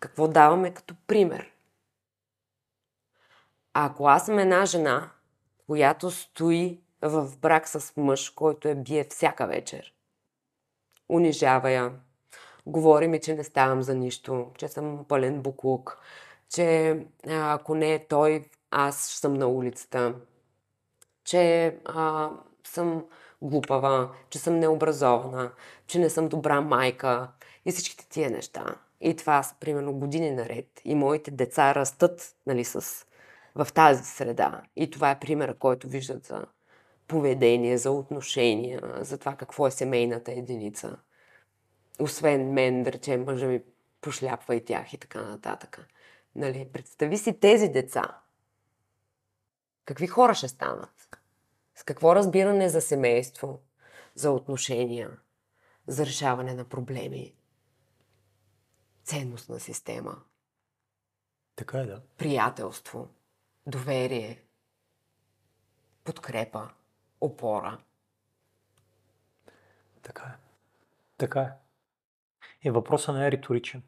какво даваме като пример? Ако аз съм една жена, която стои в брак с мъж, който я бие всяка вечер, унижава я, говори ми, че не ставам за нищо, че съм пълен буклук, че ако не е той, аз съм на улицата, че а, съм глупава, че съм необразована, че не съм добра майка и всичките тия неща. И това са примерно години наред. И моите деца растат нали, с, в тази среда. И това е примера, който виждат за поведение, за отношения, за това какво е семейната единица. Освен мен, да речем, мъжа ми пошляпва и тях и така нататък. Нали, представи си тези деца. Какви хора ще станат? С какво разбиране за семейство, за отношения, за решаване на проблеми, ценностна система. Така е, да. Приятелство, доверие, подкрепа, опора. Така е. Така е. И въпросът не е риторичен.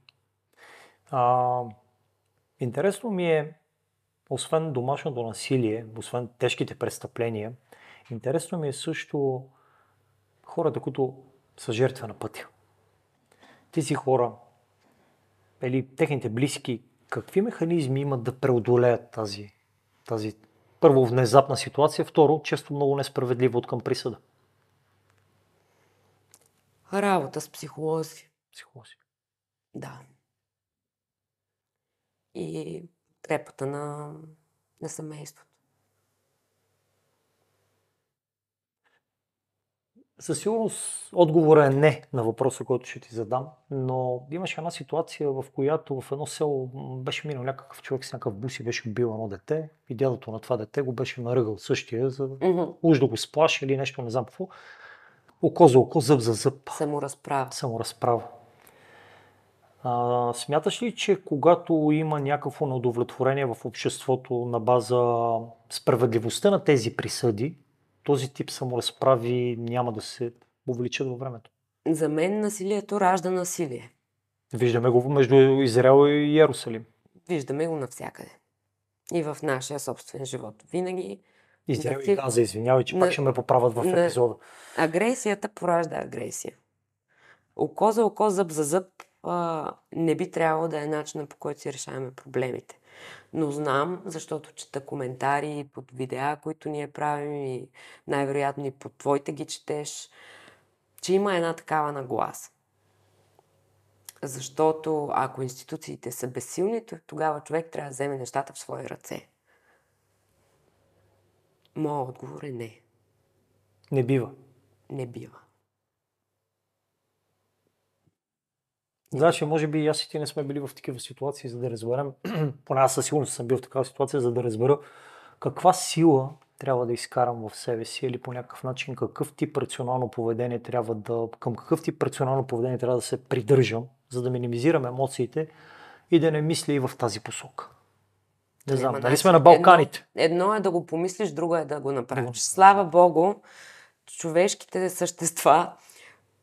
А, интересно ми е, освен домашното насилие, освен тежките престъпления, Интересно ми е също хората, които са жертва на пътя. Тези хора или техните близки, какви механизми имат да преодолеят тази, тази първо внезапна ситуация, второ, често много несправедливо от към присъда? Работа с психолози. Психолози. Да. И трепата на, на семейството. Със сигурност отговорът е не на въпроса, който ще ти задам, но имаше една ситуация, в която в едно село беше минал някакъв човек с някакъв бус и беше убил едно дете и дядото на това дете го беше наръгал същия, за mm-hmm. уж да го сплаши или нещо, не знам какво. Око за око, зъб за зъб. Саморазправа. Саморазправа. А, смяташ ли, че когато има някакво неудовлетворение в обществото на база справедливостта на тези присъди, този тип саморазправи няма да се увеличат във времето. За мен насилието ражда насилие. Виждаме го между Израел и Иерусалим. Виждаме го навсякъде. И в нашия собствен живот. Винаги. Израел и Газа, извинявай, че на... пак ще ме поправят в епизода. Агресията поражда агресия. Око за око, зъб за зъб а, не би трябвало да е начинът по който си решаваме проблемите. Но знам, защото чета коментари под видеа, които ние правим и най-вероятно и под твоите ги четеш, че има една такава нагласа. Защото ако институциите са безсилни, тогава човек трябва да вземе нещата в свои ръце. Моят отговор е не. Не бива. Не бива. Знаеш, може би и аз и ти не сме били в такива ситуации, за да разберем, поне аз със сигурност съм бил в такава ситуация, за да разбера каква сила трябва да изкарам в себе си или по някакъв начин какъв тип рационално поведение трябва да, към какъв тип рационално поведение трябва да се придържам, за да минимизирам емоциите и да не мисля и в тази посока. Не знам, нали сме на Балканите? Едно, едно е да го помислиш, друго е да го направиш. Слава Богу, човешките същества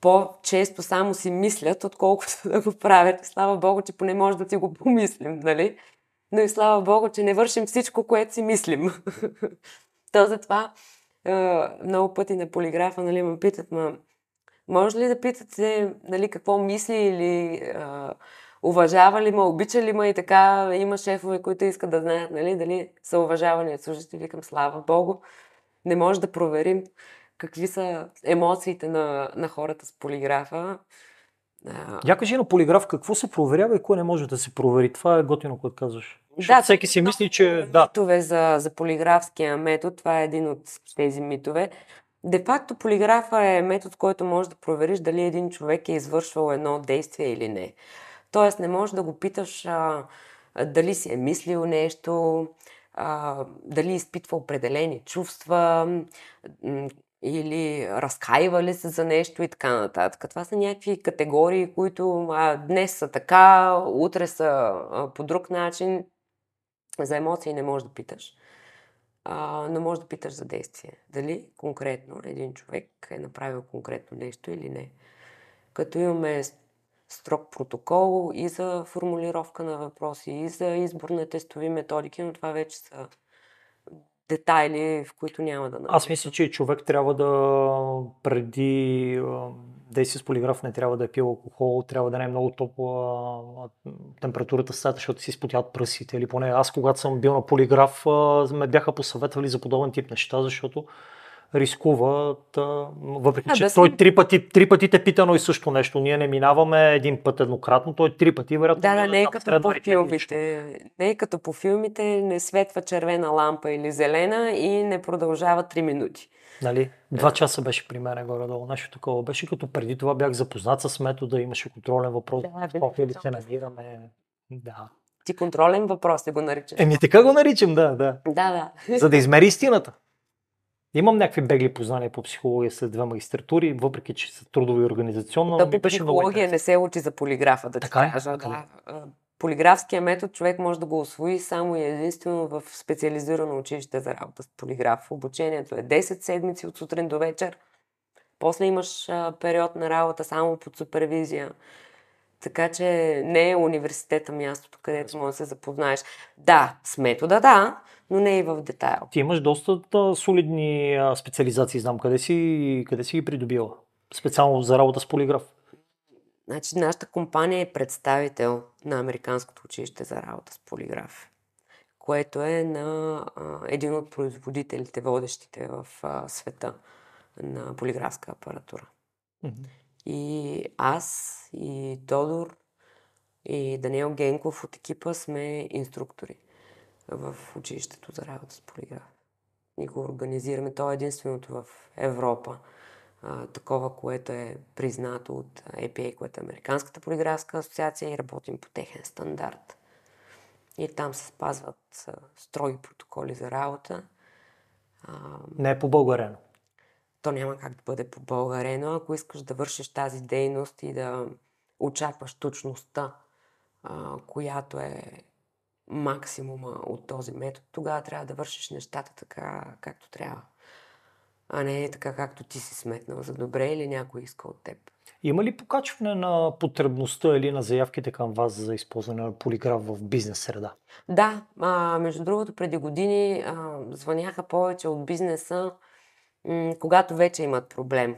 по-често само си мислят, отколкото да го правят. Слава Богу, че поне може да си го помислим, нали? Но и слава Богу, че не вършим всичко, което си мислим. То затова много пъти на полиграфа нали, ме питат, ма, може ли да питате нали, какво мисли или а, уважава ли ме, обича ли ме и така. Има шефове, които искат да знаят нали, дали са уважавани от служители. Викам, слава Богу. Не може да проверим какви са емоциите на, на хората с полиграфа. Я кажи на полиграф какво се проверява и кое не може да се провери. Това е готино, което казваш. Да, всеки си мисли, че... Да. Митове за, за полиграфския метод, това е един от тези митове. Де факто полиграфа е метод, който може да провериш дали един човек е извършвал едно действие или не. Тоест не можеш да го питаш а, дали си е мислил нещо, а, дали изпитва определени чувства или разкаива ли се за нещо и така нататък. Това са някакви категории, които а, днес са така, утре са а, по друг начин. За емоции не можеш да питаш, а, но можеш да питаш за действие. Дали конкретно един човек е направил конкретно нещо или не. Като имаме строг протокол и за формулировка на въпроси, и за избор на тестови методики, но това вече са детайли, в които няма да Аз мисля, че човек трябва да преди действие с полиграф не трябва да е пил алкохол, трябва да не е много топла температурата стаята, защото си изпотят пръсите. Или поне аз, когато съм бил на полиграф, ме бяха посъветвали за подобен тип неща, защото рискуват, въпреки че да той три пъти, три пъти те пита и също нещо. Ние не минаваме един път еднократно, той три пъти вероятно. Да, да, не е като по филмите. Не е като по филмите, не светва червена лампа или зелена и не продължава три минути. Нали? Два часа беше при мен горе-долу. Нещо такова беше, като преди това бях запознат с метода, имаше контролен въпрос. Да, в ли се намираме. Да. Ти контролен въпрос ли го наричаш? Еми така го наричам, да, да. Да, да. За да измери истината. Имам някакви бегли познания по психология след две магистратури, въпреки че са трудови и организационно. Да, по психология не се учи за полиграфа, да така ти кажа. Е? Да. Полиграфския метод човек може да го освои само и единствено в специализирано училище за работа с полиграф. Обучението е 10 седмици от сутрин до вечер. После имаш а, период на работа само под супервизия. Така че не е университета мястото, където може да се запознаеш. Да, с метода, да, но не и в детайл. Ти имаш доста да, солидни а, специализации, знам къде си, къде си ги придобила, специално за работа с полиграф. Значи, нашата компания е представител на Американското училище за работа с полиграф, което е на а, един от производителите, водещите в а, света на полиграфска апаратура. Mm-hmm. И аз, и Тодор, и Даниел Генков от екипа сме инструктори в училището за работа с полиграф. И го организираме. То е единственото в Европа. А, такова, което е признато от APA, което е Американската полиграфска асоциация и работим по техен стандарт. И там се спазват строги протоколи за работа. А, Не е по българено. То няма как да бъде по българено. Ако искаш да вършиш тази дейност и да очакваш точността, а, която е максимума от този метод, тогава трябва да вършиш нещата така, както трябва. А не така, както ти си сметнал за добре или някой иска от теб. Има ли покачване на потребността или на заявките към вас за използване на полиграф в бизнес среда? Да, а, между другото, преди години а, звъняха повече от бизнеса, когато вече имат проблем.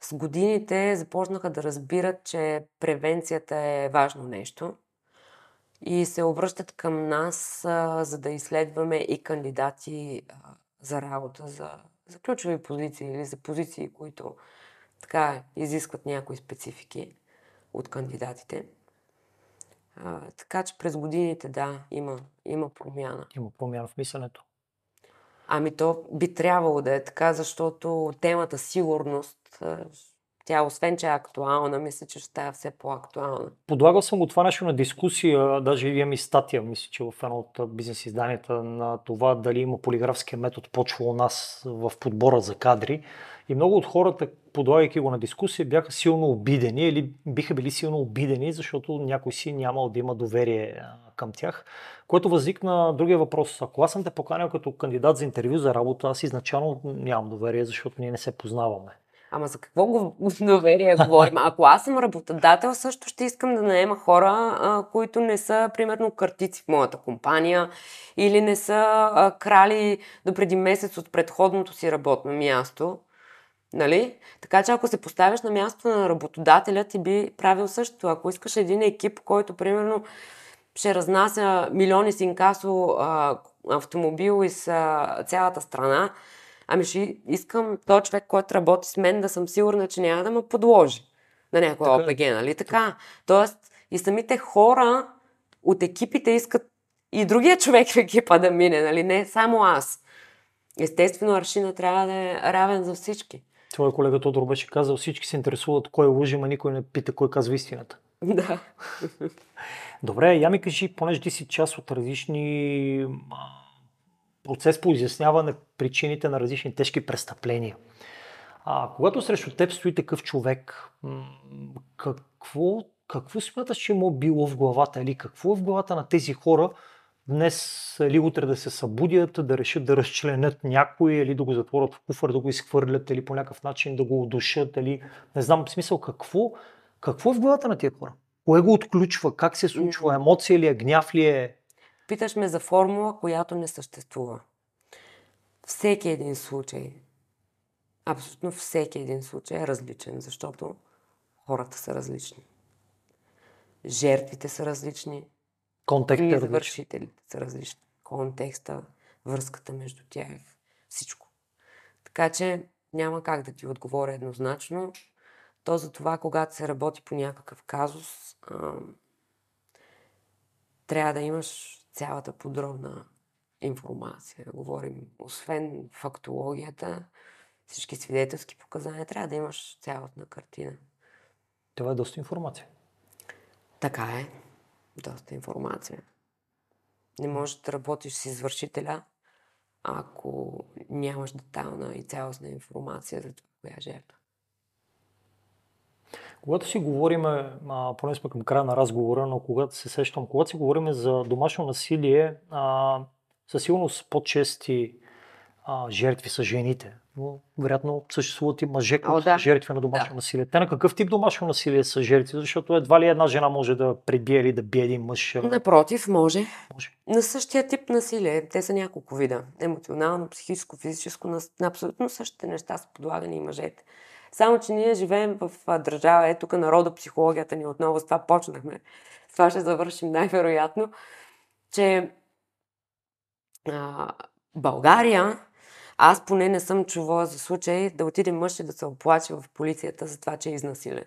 С годините започнаха да разбират, че превенцията е важно нещо и се обръщат към нас, за да изследваме и кандидати за работа, за, за ключови позиции или за позиции, които така изискват някои специфики от кандидатите. А, така че през годините, да, има, има промяна. Има промяна в мисленето. Ами то би трябвало да е така, защото темата сигурност тя, освен че е актуална, мисля, че ще става все по-актуална. Подлагал съм го това нещо на дискусия, даже имам и статия, мисля, че в едно от бизнес изданията на това дали има полиграфския метод почва у нас в подбора за кадри. И много от хората, подлагайки го на дискусия, бяха силно обидени или биха били силно обидени, защото някой си нямал да има доверие към тях. Което възникна другия въпрос. Ако аз съм те поканил като кандидат за интервю за работа, аз изначално нямам доверие, защото ние не се познаваме. Ама за какво го доверие говорим? Ако аз съм работодател, също ще искам да наема хора, а, които не са, примерно, картици в моята компания или не са а, крали до преди месец от предходното си работно място. Нали? Така че ако се поставяш на място на работодателя, ти би правил също. Ако искаш един екип, който, примерно, ще разнася милиони с инкасо автомобил из а, цялата страна, Ами ще искам този човек, който работи с мен, да съм сигурна, че няма да ме подложи. на Така е. ОПГ, нали така? Тоест и самите хора от екипите искат и другия човек в екипа да мине, нали? Не само аз. Естествено, аршина трябва да е равен за всички. Твой колега Тодор беше казал, всички се интересуват кой лъжи, ма никой не пита кой казва истината. Да. Добре, я ми кажи, понеже ти си част от различни а, процес по изясняване причините на различни тежки престъпления. А, когато срещу теб стои такъв човек, какво, какво смяташ, че му е било в главата? Или какво е в главата на тези хора днес или утре да се събудят, да решат да разчленят някой, или да го затворят в куфър, да го изхвърлят, или по някакъв начин да го удушат, или не знам, в смисъл какво, какво е в главата на тия хора? Кое го отключва? Как се случва? Емоция ли е? Гняв ли е? Питаш ме за формула, която не съществува. Всеки един случай, абсолютно всеки един случай е различен, защото хората са различни. Жертвите са различни, Контекст и е извършителите са различни. Контекста, връзката между тях, всичко. Така че няма как да ти отговоря еднозначно. То за това, когато се работи по някакъв казус, а, трябва да имаш цялата подробна информация. Говорим, освен фактологията, всички свидетелски показания, трябва да имаш цялостна картина. Това е доста информация. Така е. Доста информация. Не можеш да работиш с извършителя, ако нямаш детална и цялостна информация за това, коя е жертва. Когато си говорим, поне сме към края на разговора, но когато се сещам, когато си говорим за домашно насилие, а, със сигурност по-чести а, жертви са жените. Но вероятно съществуват и мъже, които О, са да. жертви на домашно Да. насилие. Те на какъв тип домашно насилие са жертви? Защото едва ли една жена може да пребие или да бие един мъж. Напротив, може. Може. На същия тип насилие. Те са няколко вида. Емоционално, психическо, физическо. На абсолютно същите неща са подлагани и мъжете. Само, че ние живеем в държава, е тук народопсихологията ни отново, с това почнахме. С това ще завършим най-вероятно, че а, България, аз поне не съм чувала за случай да отиде мъж и да се оплаче в полицията за това, че е изнасилен.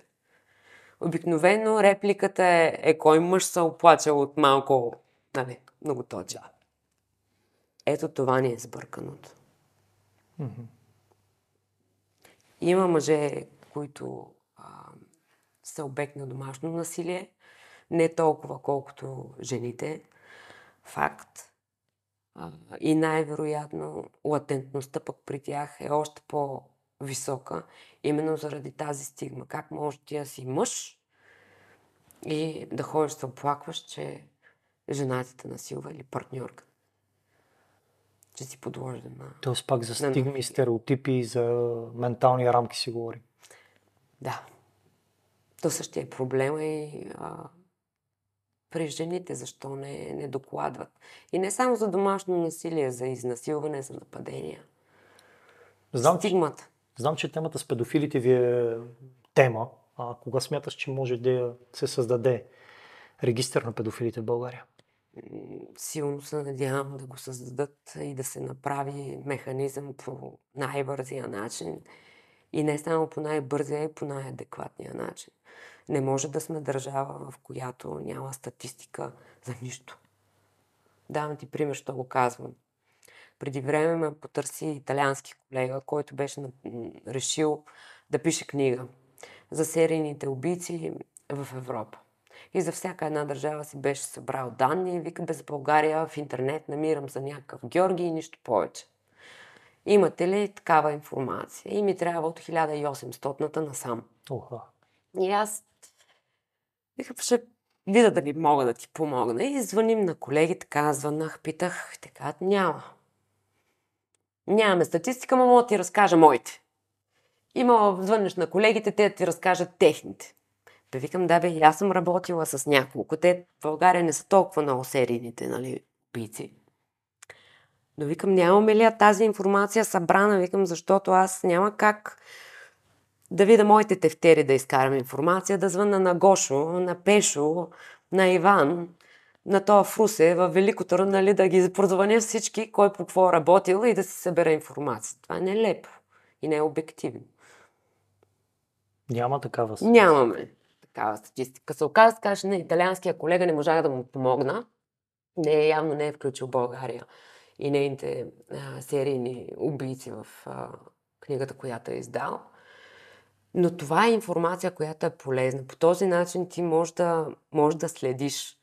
Обикновено репликата е, е кой мъж се оплачал от малко, нали, много точа. Ето това ни е сбърканото. Мгм. Има мъже, които а, са обект на домашно насилие, не толкова колкото жените. Факт. А, и най-вероятно латентността пък при тях е още по-висока, именно заради тази стигма. Как може ти да си мъж и да ходиш да оплакваш, че жена ти те насилва или партньорка. Че си подложен на... Тоест пак за На стигми, насилие. стереотипи и за ментални рамки си говори. Да. То същия е проблема и а, при жените, защо не, не докладват. И не само за домашно насилие, за изнасилване, за нападения. Знам, че, Стигмата. знам, че темата с педофилите ви е тема. А кога смяташ, че може да се създаде регистър на педофилите в България? Силно се надявам да го създадат и да се направи механизъм по най-бързия начин. И не само по най-бързия, и по най-адекватния начин. Не може да сме държава, в която няма статистика за нищо. Давам ти пример, що го казвам. Преди време ме потърси италиански колега, който беше решил да пише книга за серийните убийци в Европа. И за всяка една държава си беше събрал данни вика без България в интернет намирам за някакъв Георги и нищо повече. Имате ли такава информация? И ми трябва от 1800-та насам. Оха. И аз викам, ще видя дали мога да ти помогна. И звъним на колегите, казванах, питах, така няма. Нямаме статистика, но мога да ти разкажа моите. Има, звънеш на колегите, те да ти разкажат техните. Бе, викам, да бе, и аз съм работила с няколко. Те в България не са толкова много серийните, нали, убийци. Но викам, нямаме ли тази информация събрана? Викам, защото аз няма как да видя моите тефтери да изкарам информация, да звънна на Гошо, на Пешо, на Иван, на това в Русе, в Великото, нали, да ги прозвъня всички, кой по какво е работил и да си събера информация. Това е нелепо и не е обективно. Няма такава. Нямаме такава статистика. Се оказа, че на италианския колега не можа да му помогна. Не, явно не е включил България и нейните а, серийни убийци в а, книгата, която е издал. Но това е информация, която е полезна. По този начин ти можеш да, можеш да следиш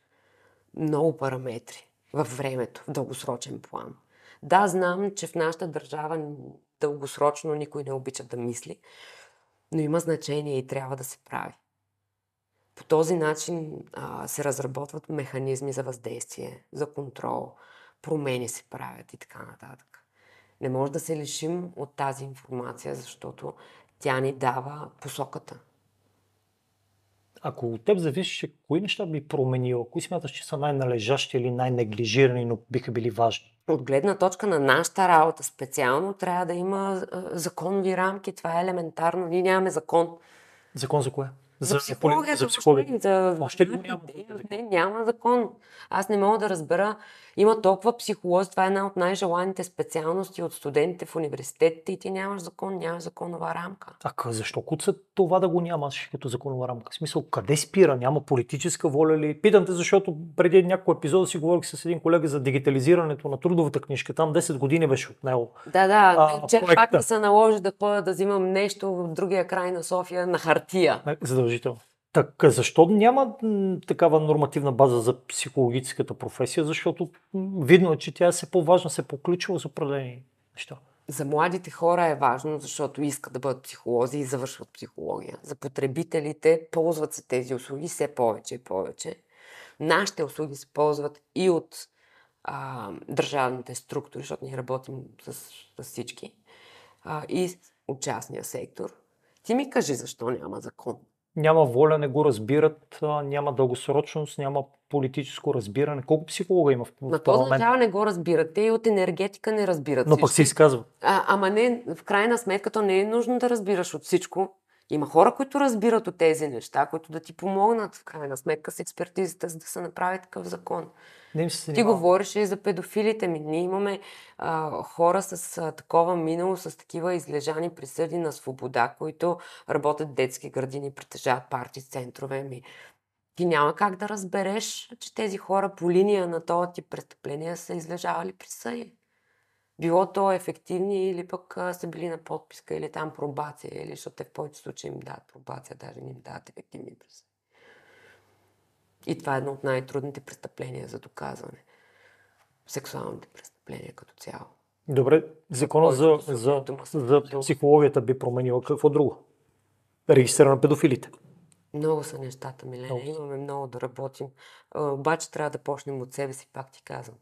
много параметри във времето, в дългосрочен план. Да, знам, че в нашата държава дългосрочно никой не обича да мисли, но има значение и трябва да се прави. По този начин а, се разработват механизми за въздействие, за контрол, промени се правят и така нататък. Не може да се лишим от тази информация, защото тя ни дава посоката. Ако от теб зависеше, кои неща би променила? Кои смяташ, че са най-належащи или най-неглижирани, но биха били важни? От гледна точка на нашата работа специално трябва да има законови рамки. Това е елементарно. Ние нямаме закон. Закон за кое? За, за психология. За психология. За... Още ли няма? Не, няма закон. Аз не мога да разбера. Има толкова психолози. Това е една от най-желаните специалности от студентите в университетите и ти нямаш закон, нямаш законова рамка. А защо куца това да го нямаш като законова рамка? В смисъл, къде спира? Няма политическа воля ли? Питам те, защото преди няколко епизода си говорих с един колега за дигитализирането на трудовата книжка. Там 10 години беше от него. Да, да. А, че пак да се наложи да ходя да взимам нещо в другия край на София на хартия. Задължително. Така, защо няма такава нормативна база за психологическата професия? Защото видно е, че тя е все по-важна, се поключва с определени неща. За младите хора е важно, защото искат да бъдат психолози и завършват психология. За потребителите ползват се тези услуги все повече и повече. Нашите услуги се ползват и от а, държавните структури, защото ние работим с, с всички, а, и от частния сектор. Ти ми кажи защо няма закон няма воля, не го разбират, няма дългосрочност, няма политическо разбиране. Колко психолога има в парламент? На този не го разбират. Те и от енергетика не разбират Но всички. пък се изказва. А, ама не, в крайна сметка, то не е нужно да разбираш от всичко. Има хора, които разбират от тези неща, които да ти помогнат в крайна сметка с експертизата, за да се направи такъв закон. Не се Ти говориш и за педофилите ми. Ние имаме а, хора с а, такова минало, с такива излежани присъди на свобода, които работят детски градини, притежават парти центрове ми. Ти няма как да разбереш, че тези хора по линия на този тип престъпления са излежавали присъди. Било то ефективни или пък а, са били на подписка или там пробация, или защото те в повече случаи им дадат пробация, даже не им дадат ефективни присъди. И това е едно от най-трудните престъпления за доказване. Сексуалните престъпления като цяло. Добре, закона за, за, за психологията би променила какво друго? Регистъра на педофилите. Много са нещата, Милена. Имаме много да работим. Обаче трябва да почнем от себе си, пак ти казвам.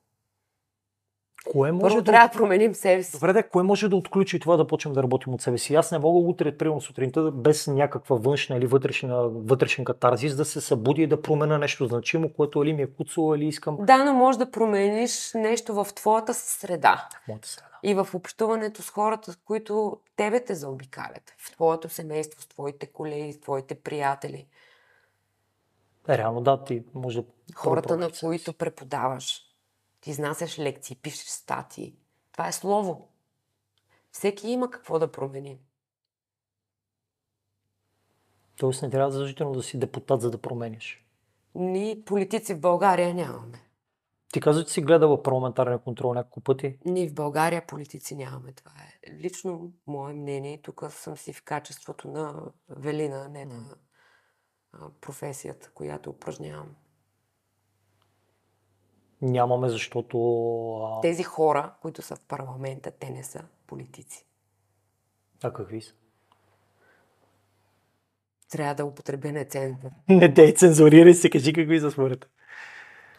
Кое може Първо да... трябва да променим себе си. Добре, да, кое може да отключи това да почнем да работим от себе си? Аз не мога утре, примерно сутринта, без някаква външна или вътрешна, вътрешен катарзис, да се събуди и да променя нещо значимо, което или ми е куцало, или искам. Да, но може да промениш нещо в твоята среда. В моята среда. И в общуването с хората, с които тебе те заобикалят. В твоето семейство, с твоите колеги, с твоите приятели. Реално да, ти може да... Хората, на които преподаваш ти изнасяш лекции, пишеш статии. Това е слово. Всеки има какво да промени. Тоест не трябва задължително да си депутат, за да промениш. Ние политици в България нямаме. Ти казваш, че си гледала парламентарния контрол няколко пъти. Ние в България политици нямаме. Това е лично мое мнение. Тук съм си в качеството на Велина, не на професията, която упражнявам. Нямаме, защото... Тези хора, които са в парламента, те не са политици. А какви са? Трябва да употребя нецензура. Не дей цензурирай се, кажи какви са според.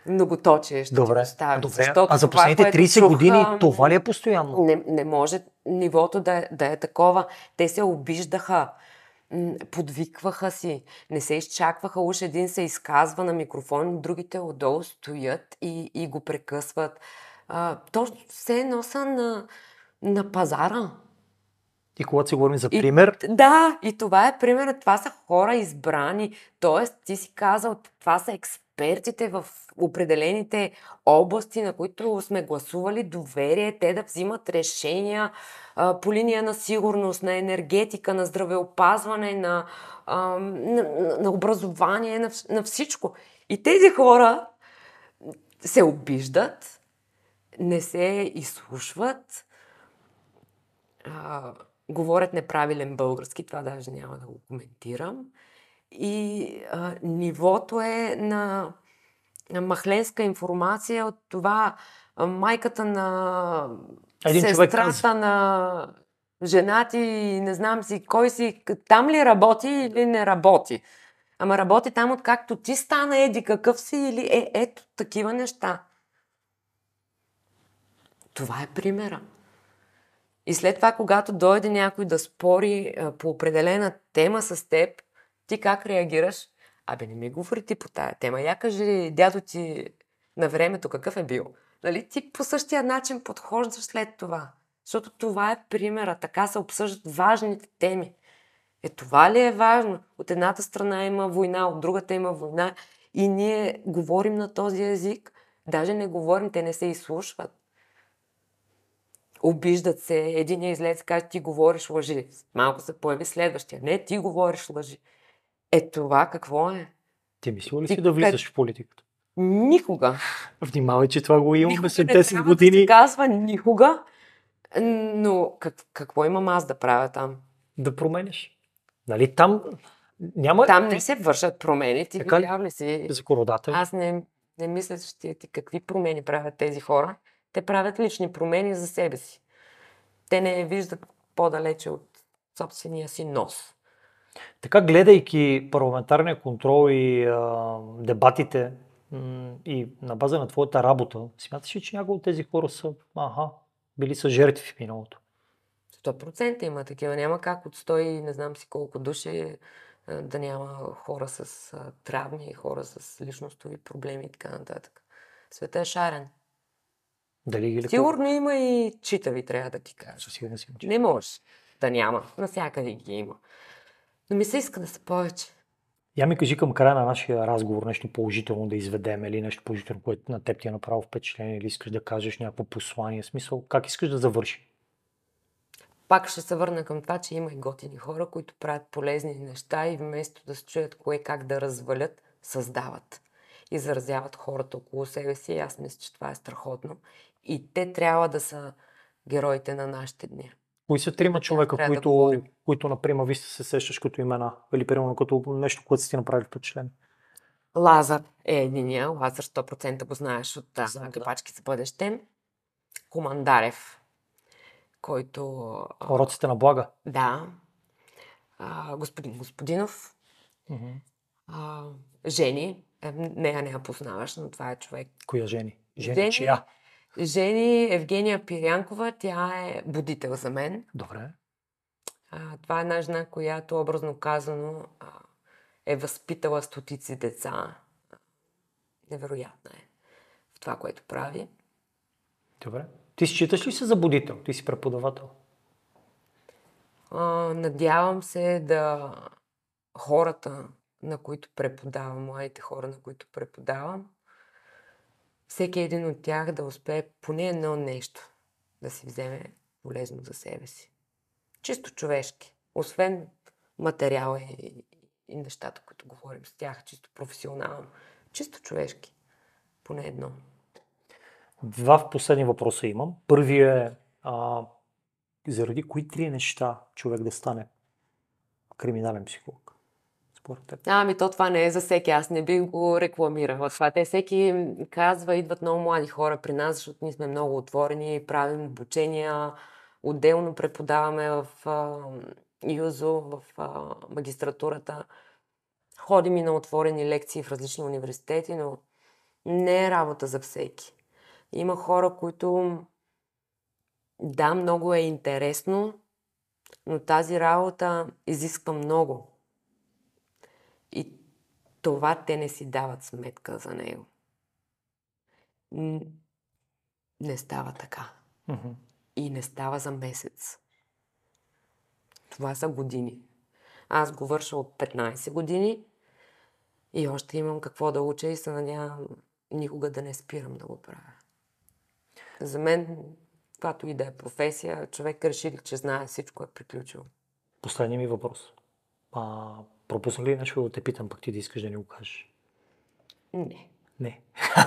Многоточие ще Добре, поставя. добре. а за последните 30 чух, години това ли е постоянно? Не, не може нивото да, да е такова. Те се обиждаха подвикваха си, не се изчакваха, уж един се изказва на микрофон, другите отдолу стоят и, и го прекъсват. А, то все едно са на, на пазара. И когато си говорим за пример? И, да, и това е примерът. Това са хора избрани. Тоест, ти си казал, това са експерти експертите в определените области, на които сме гласували доверие, те да взимат решения а, по линия на сигурност, на енергетика, на здравеопазване, на, а, на, на образование, на, на всичко. И тези хора се обиждат, не се изслушват, а, говорят неправилен български, това даже няма да го коментирам. И а, нивото е на, на махленска информация от това а, майката на Един сестрата на жена ти, не знам си кой си, там ли работи или не работи. Ама работи там, откакто ти стана еди какъв си или е, ето такива неща. Това е примера. И след това, когато дойде някой да спори а, по определена тема с теб, ти как реагираш? Абе, не ми говори ти по тая тема. Я кажи дядо ти на времето какъв е бил. Нали? Ти по същия начин подхождаш след това. Защото това е примера. Така се обсъждат важните теми. Е, това ли е важно? От едната страна има война, от другата има война. И ние говорим на този език. Даже не говорим, те не се изслушват. Обиждат се, един излезе и каже, ти говориш лъжи. Малко се появи следващия. Не, ти говориш лъжи. Е, това какво е? Ти мислила ли Ти си да влизаш как- в политиката? Никога. Внимавай, че това го имаме след не 10 трябва Да години. се казва никога. Но как, какво имам аз да правя там? Да промениш. Нали там няма Там не се вършат промени. Ти Така видял ли си? законодател. Аз не, не мисля, че ти, ти какви промени правят тези хора. Те правят лични промени за себе си. Те не виждат по-далече от собствения си нос. Така, гледайки парламентарния контрол и а, дебатите м- и на база на твоята работа, смяташ ли, че някои от тези хора са, аха, били са жертви в миналото? 100% има такива. Няма как от 100 и не знам си колко души да няма хора с травми, хора с личностови проблеми и така нататък. Света е шарен. Дали ги? Сигурно има и читави, трябва да ти кажа. Със сигурност има, Не може да няма. Насякъде ги има. Но ми се иска да са повече. Я ми кажи към края на нашия разговор нещо положително да изведем или нещо положително, което на теб ти е направило впечатление или искаш да кажеш някакво послание, смисъл, как искаш да завърши? Пак ще се върна към това, че има и готини хора, които правят полезни неща и вместо да се чуят кое как да развалят, създават. И заразяват хората около себе си. И аз мисля, че това е страхотно. И те трябва да са героите на нашите дни. Кои са трима човека, да които, говорим. които, например, ви се сещаш като имена или, примерно, като нещо, което са ти направили впечатление? Лазар е единия. Лазар 100% го знаеш от да, да. Капачки за бъдеще. Командарев, който... Уроците на блага. Да. А, господин Господинов. Мгм. А, Жени. Е, нея не я познаваш, но това е човек. Коя жени? Жени, Жени- чия? Жени Евгения Пирянкова, тя е будител за мен. Добре. А, това е една жена, която образно казано а, е възпитала стотици деца. Невероятна е в това, което прави. Добре. Ти считаш ли се за будител? Ти си преподавател. А, надявам се да хората, на които преподавам, младите хора, на които преподавам, всеки един от тях да успее поне едно нещо да си вземе полезно за себе си. Чисто човешки. Освен материала и, и нещата, които говорим с тях, чисто професионално. Чисто човешки. Поне едно. Два последни въпроса имам. Първият е а, заради кои три неща човек да стане криминален психолог? Според теб. Ами то това не е за всеки, аз не бих го рекламирала това. Те всеки казва, идват много млади хора при нас, защото ние сме много отворени, правим обучения, отделно преподаваме в а, ЮЗО, в а, магистратурата. Ходим и на отворени лекции в различни университети, но не е работа за всеки. Има хора, които да, много е интересно, но тази работа изисква много. Това те не си дават сметка за него. Не става така. Мгм. И не става за месец. Това са години. Аз го върша от 15 години. И още имам какво да уча и се надявам никога да не спирам да го правя. За мен, каквато и да е професия, човек реши, че знае всичко е приключил. Последният ми въпрос. А, пропуснах ли нещо да те питам, пък ти да искаш да ни го кажеш? Не. Не.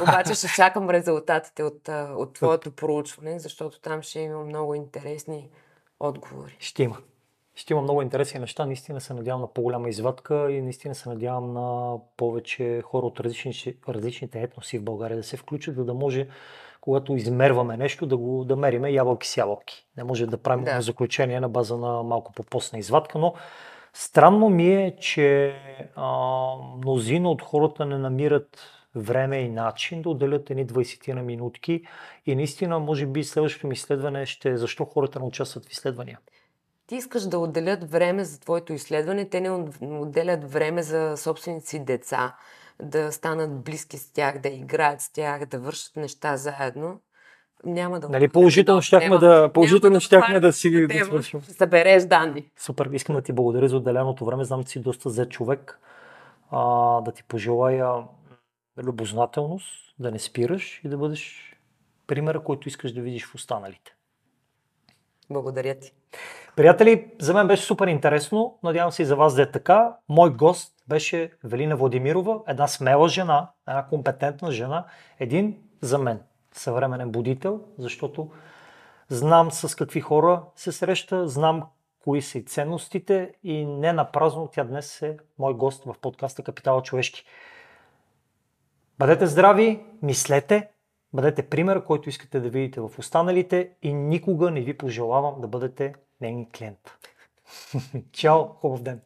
Обаче ще чакам резултатите от, от твоето проучване, защото там ще има много интересни отговори. Ще има. Ще има много интересни неща. Наистина се надявам на по-голяма извадка и наистина се надявам на повече хора от различни, различните етноси в България да се включат, за да може, когато измерваме нещо, да го да мериме ябълки с ябълки. Не може да правим да. заключение на база на малко по-постна извадка, но странно ми е, че а, мнозина от хората не намират време и начин да отделят едни 20 на минутки и наистина, може би, следващото ми изследване ще е защо хората не участват в изследвания. Ти искаш да отделят време за твоето изследване, те не отделят време за собствените си деца, да станат близки с тях, да играят с тях, да вършат неща заедно. Няма да. Нали, положително щяхме да, положително щяхме да, да си да свършим. Събереш данни. Супер, искам да ти благодаря за отделеното време. Знам, че си доста зет човек. А, да ти пожелая любознателност, да не спираш и да бъдеш примера, който искаш да видиш в останалите. Благодаря ти. Приятели, за мен беше супер интересно. Надявам се и за вас да е така. Мой гост беше Велина Владимирова, една смела жена, една компетентна жена, един за мен съвременен будител, защото знам с какви хора се среща, знам кои са и ценностите и не на празно тя днес е мой гост в подкаста Капитала човешки. Бъдете здрави, мислете, бъдете пример, който искате да видите в останалите и никога не ви пожелавам да бъдете нейни клиент. Чао, хубав ден!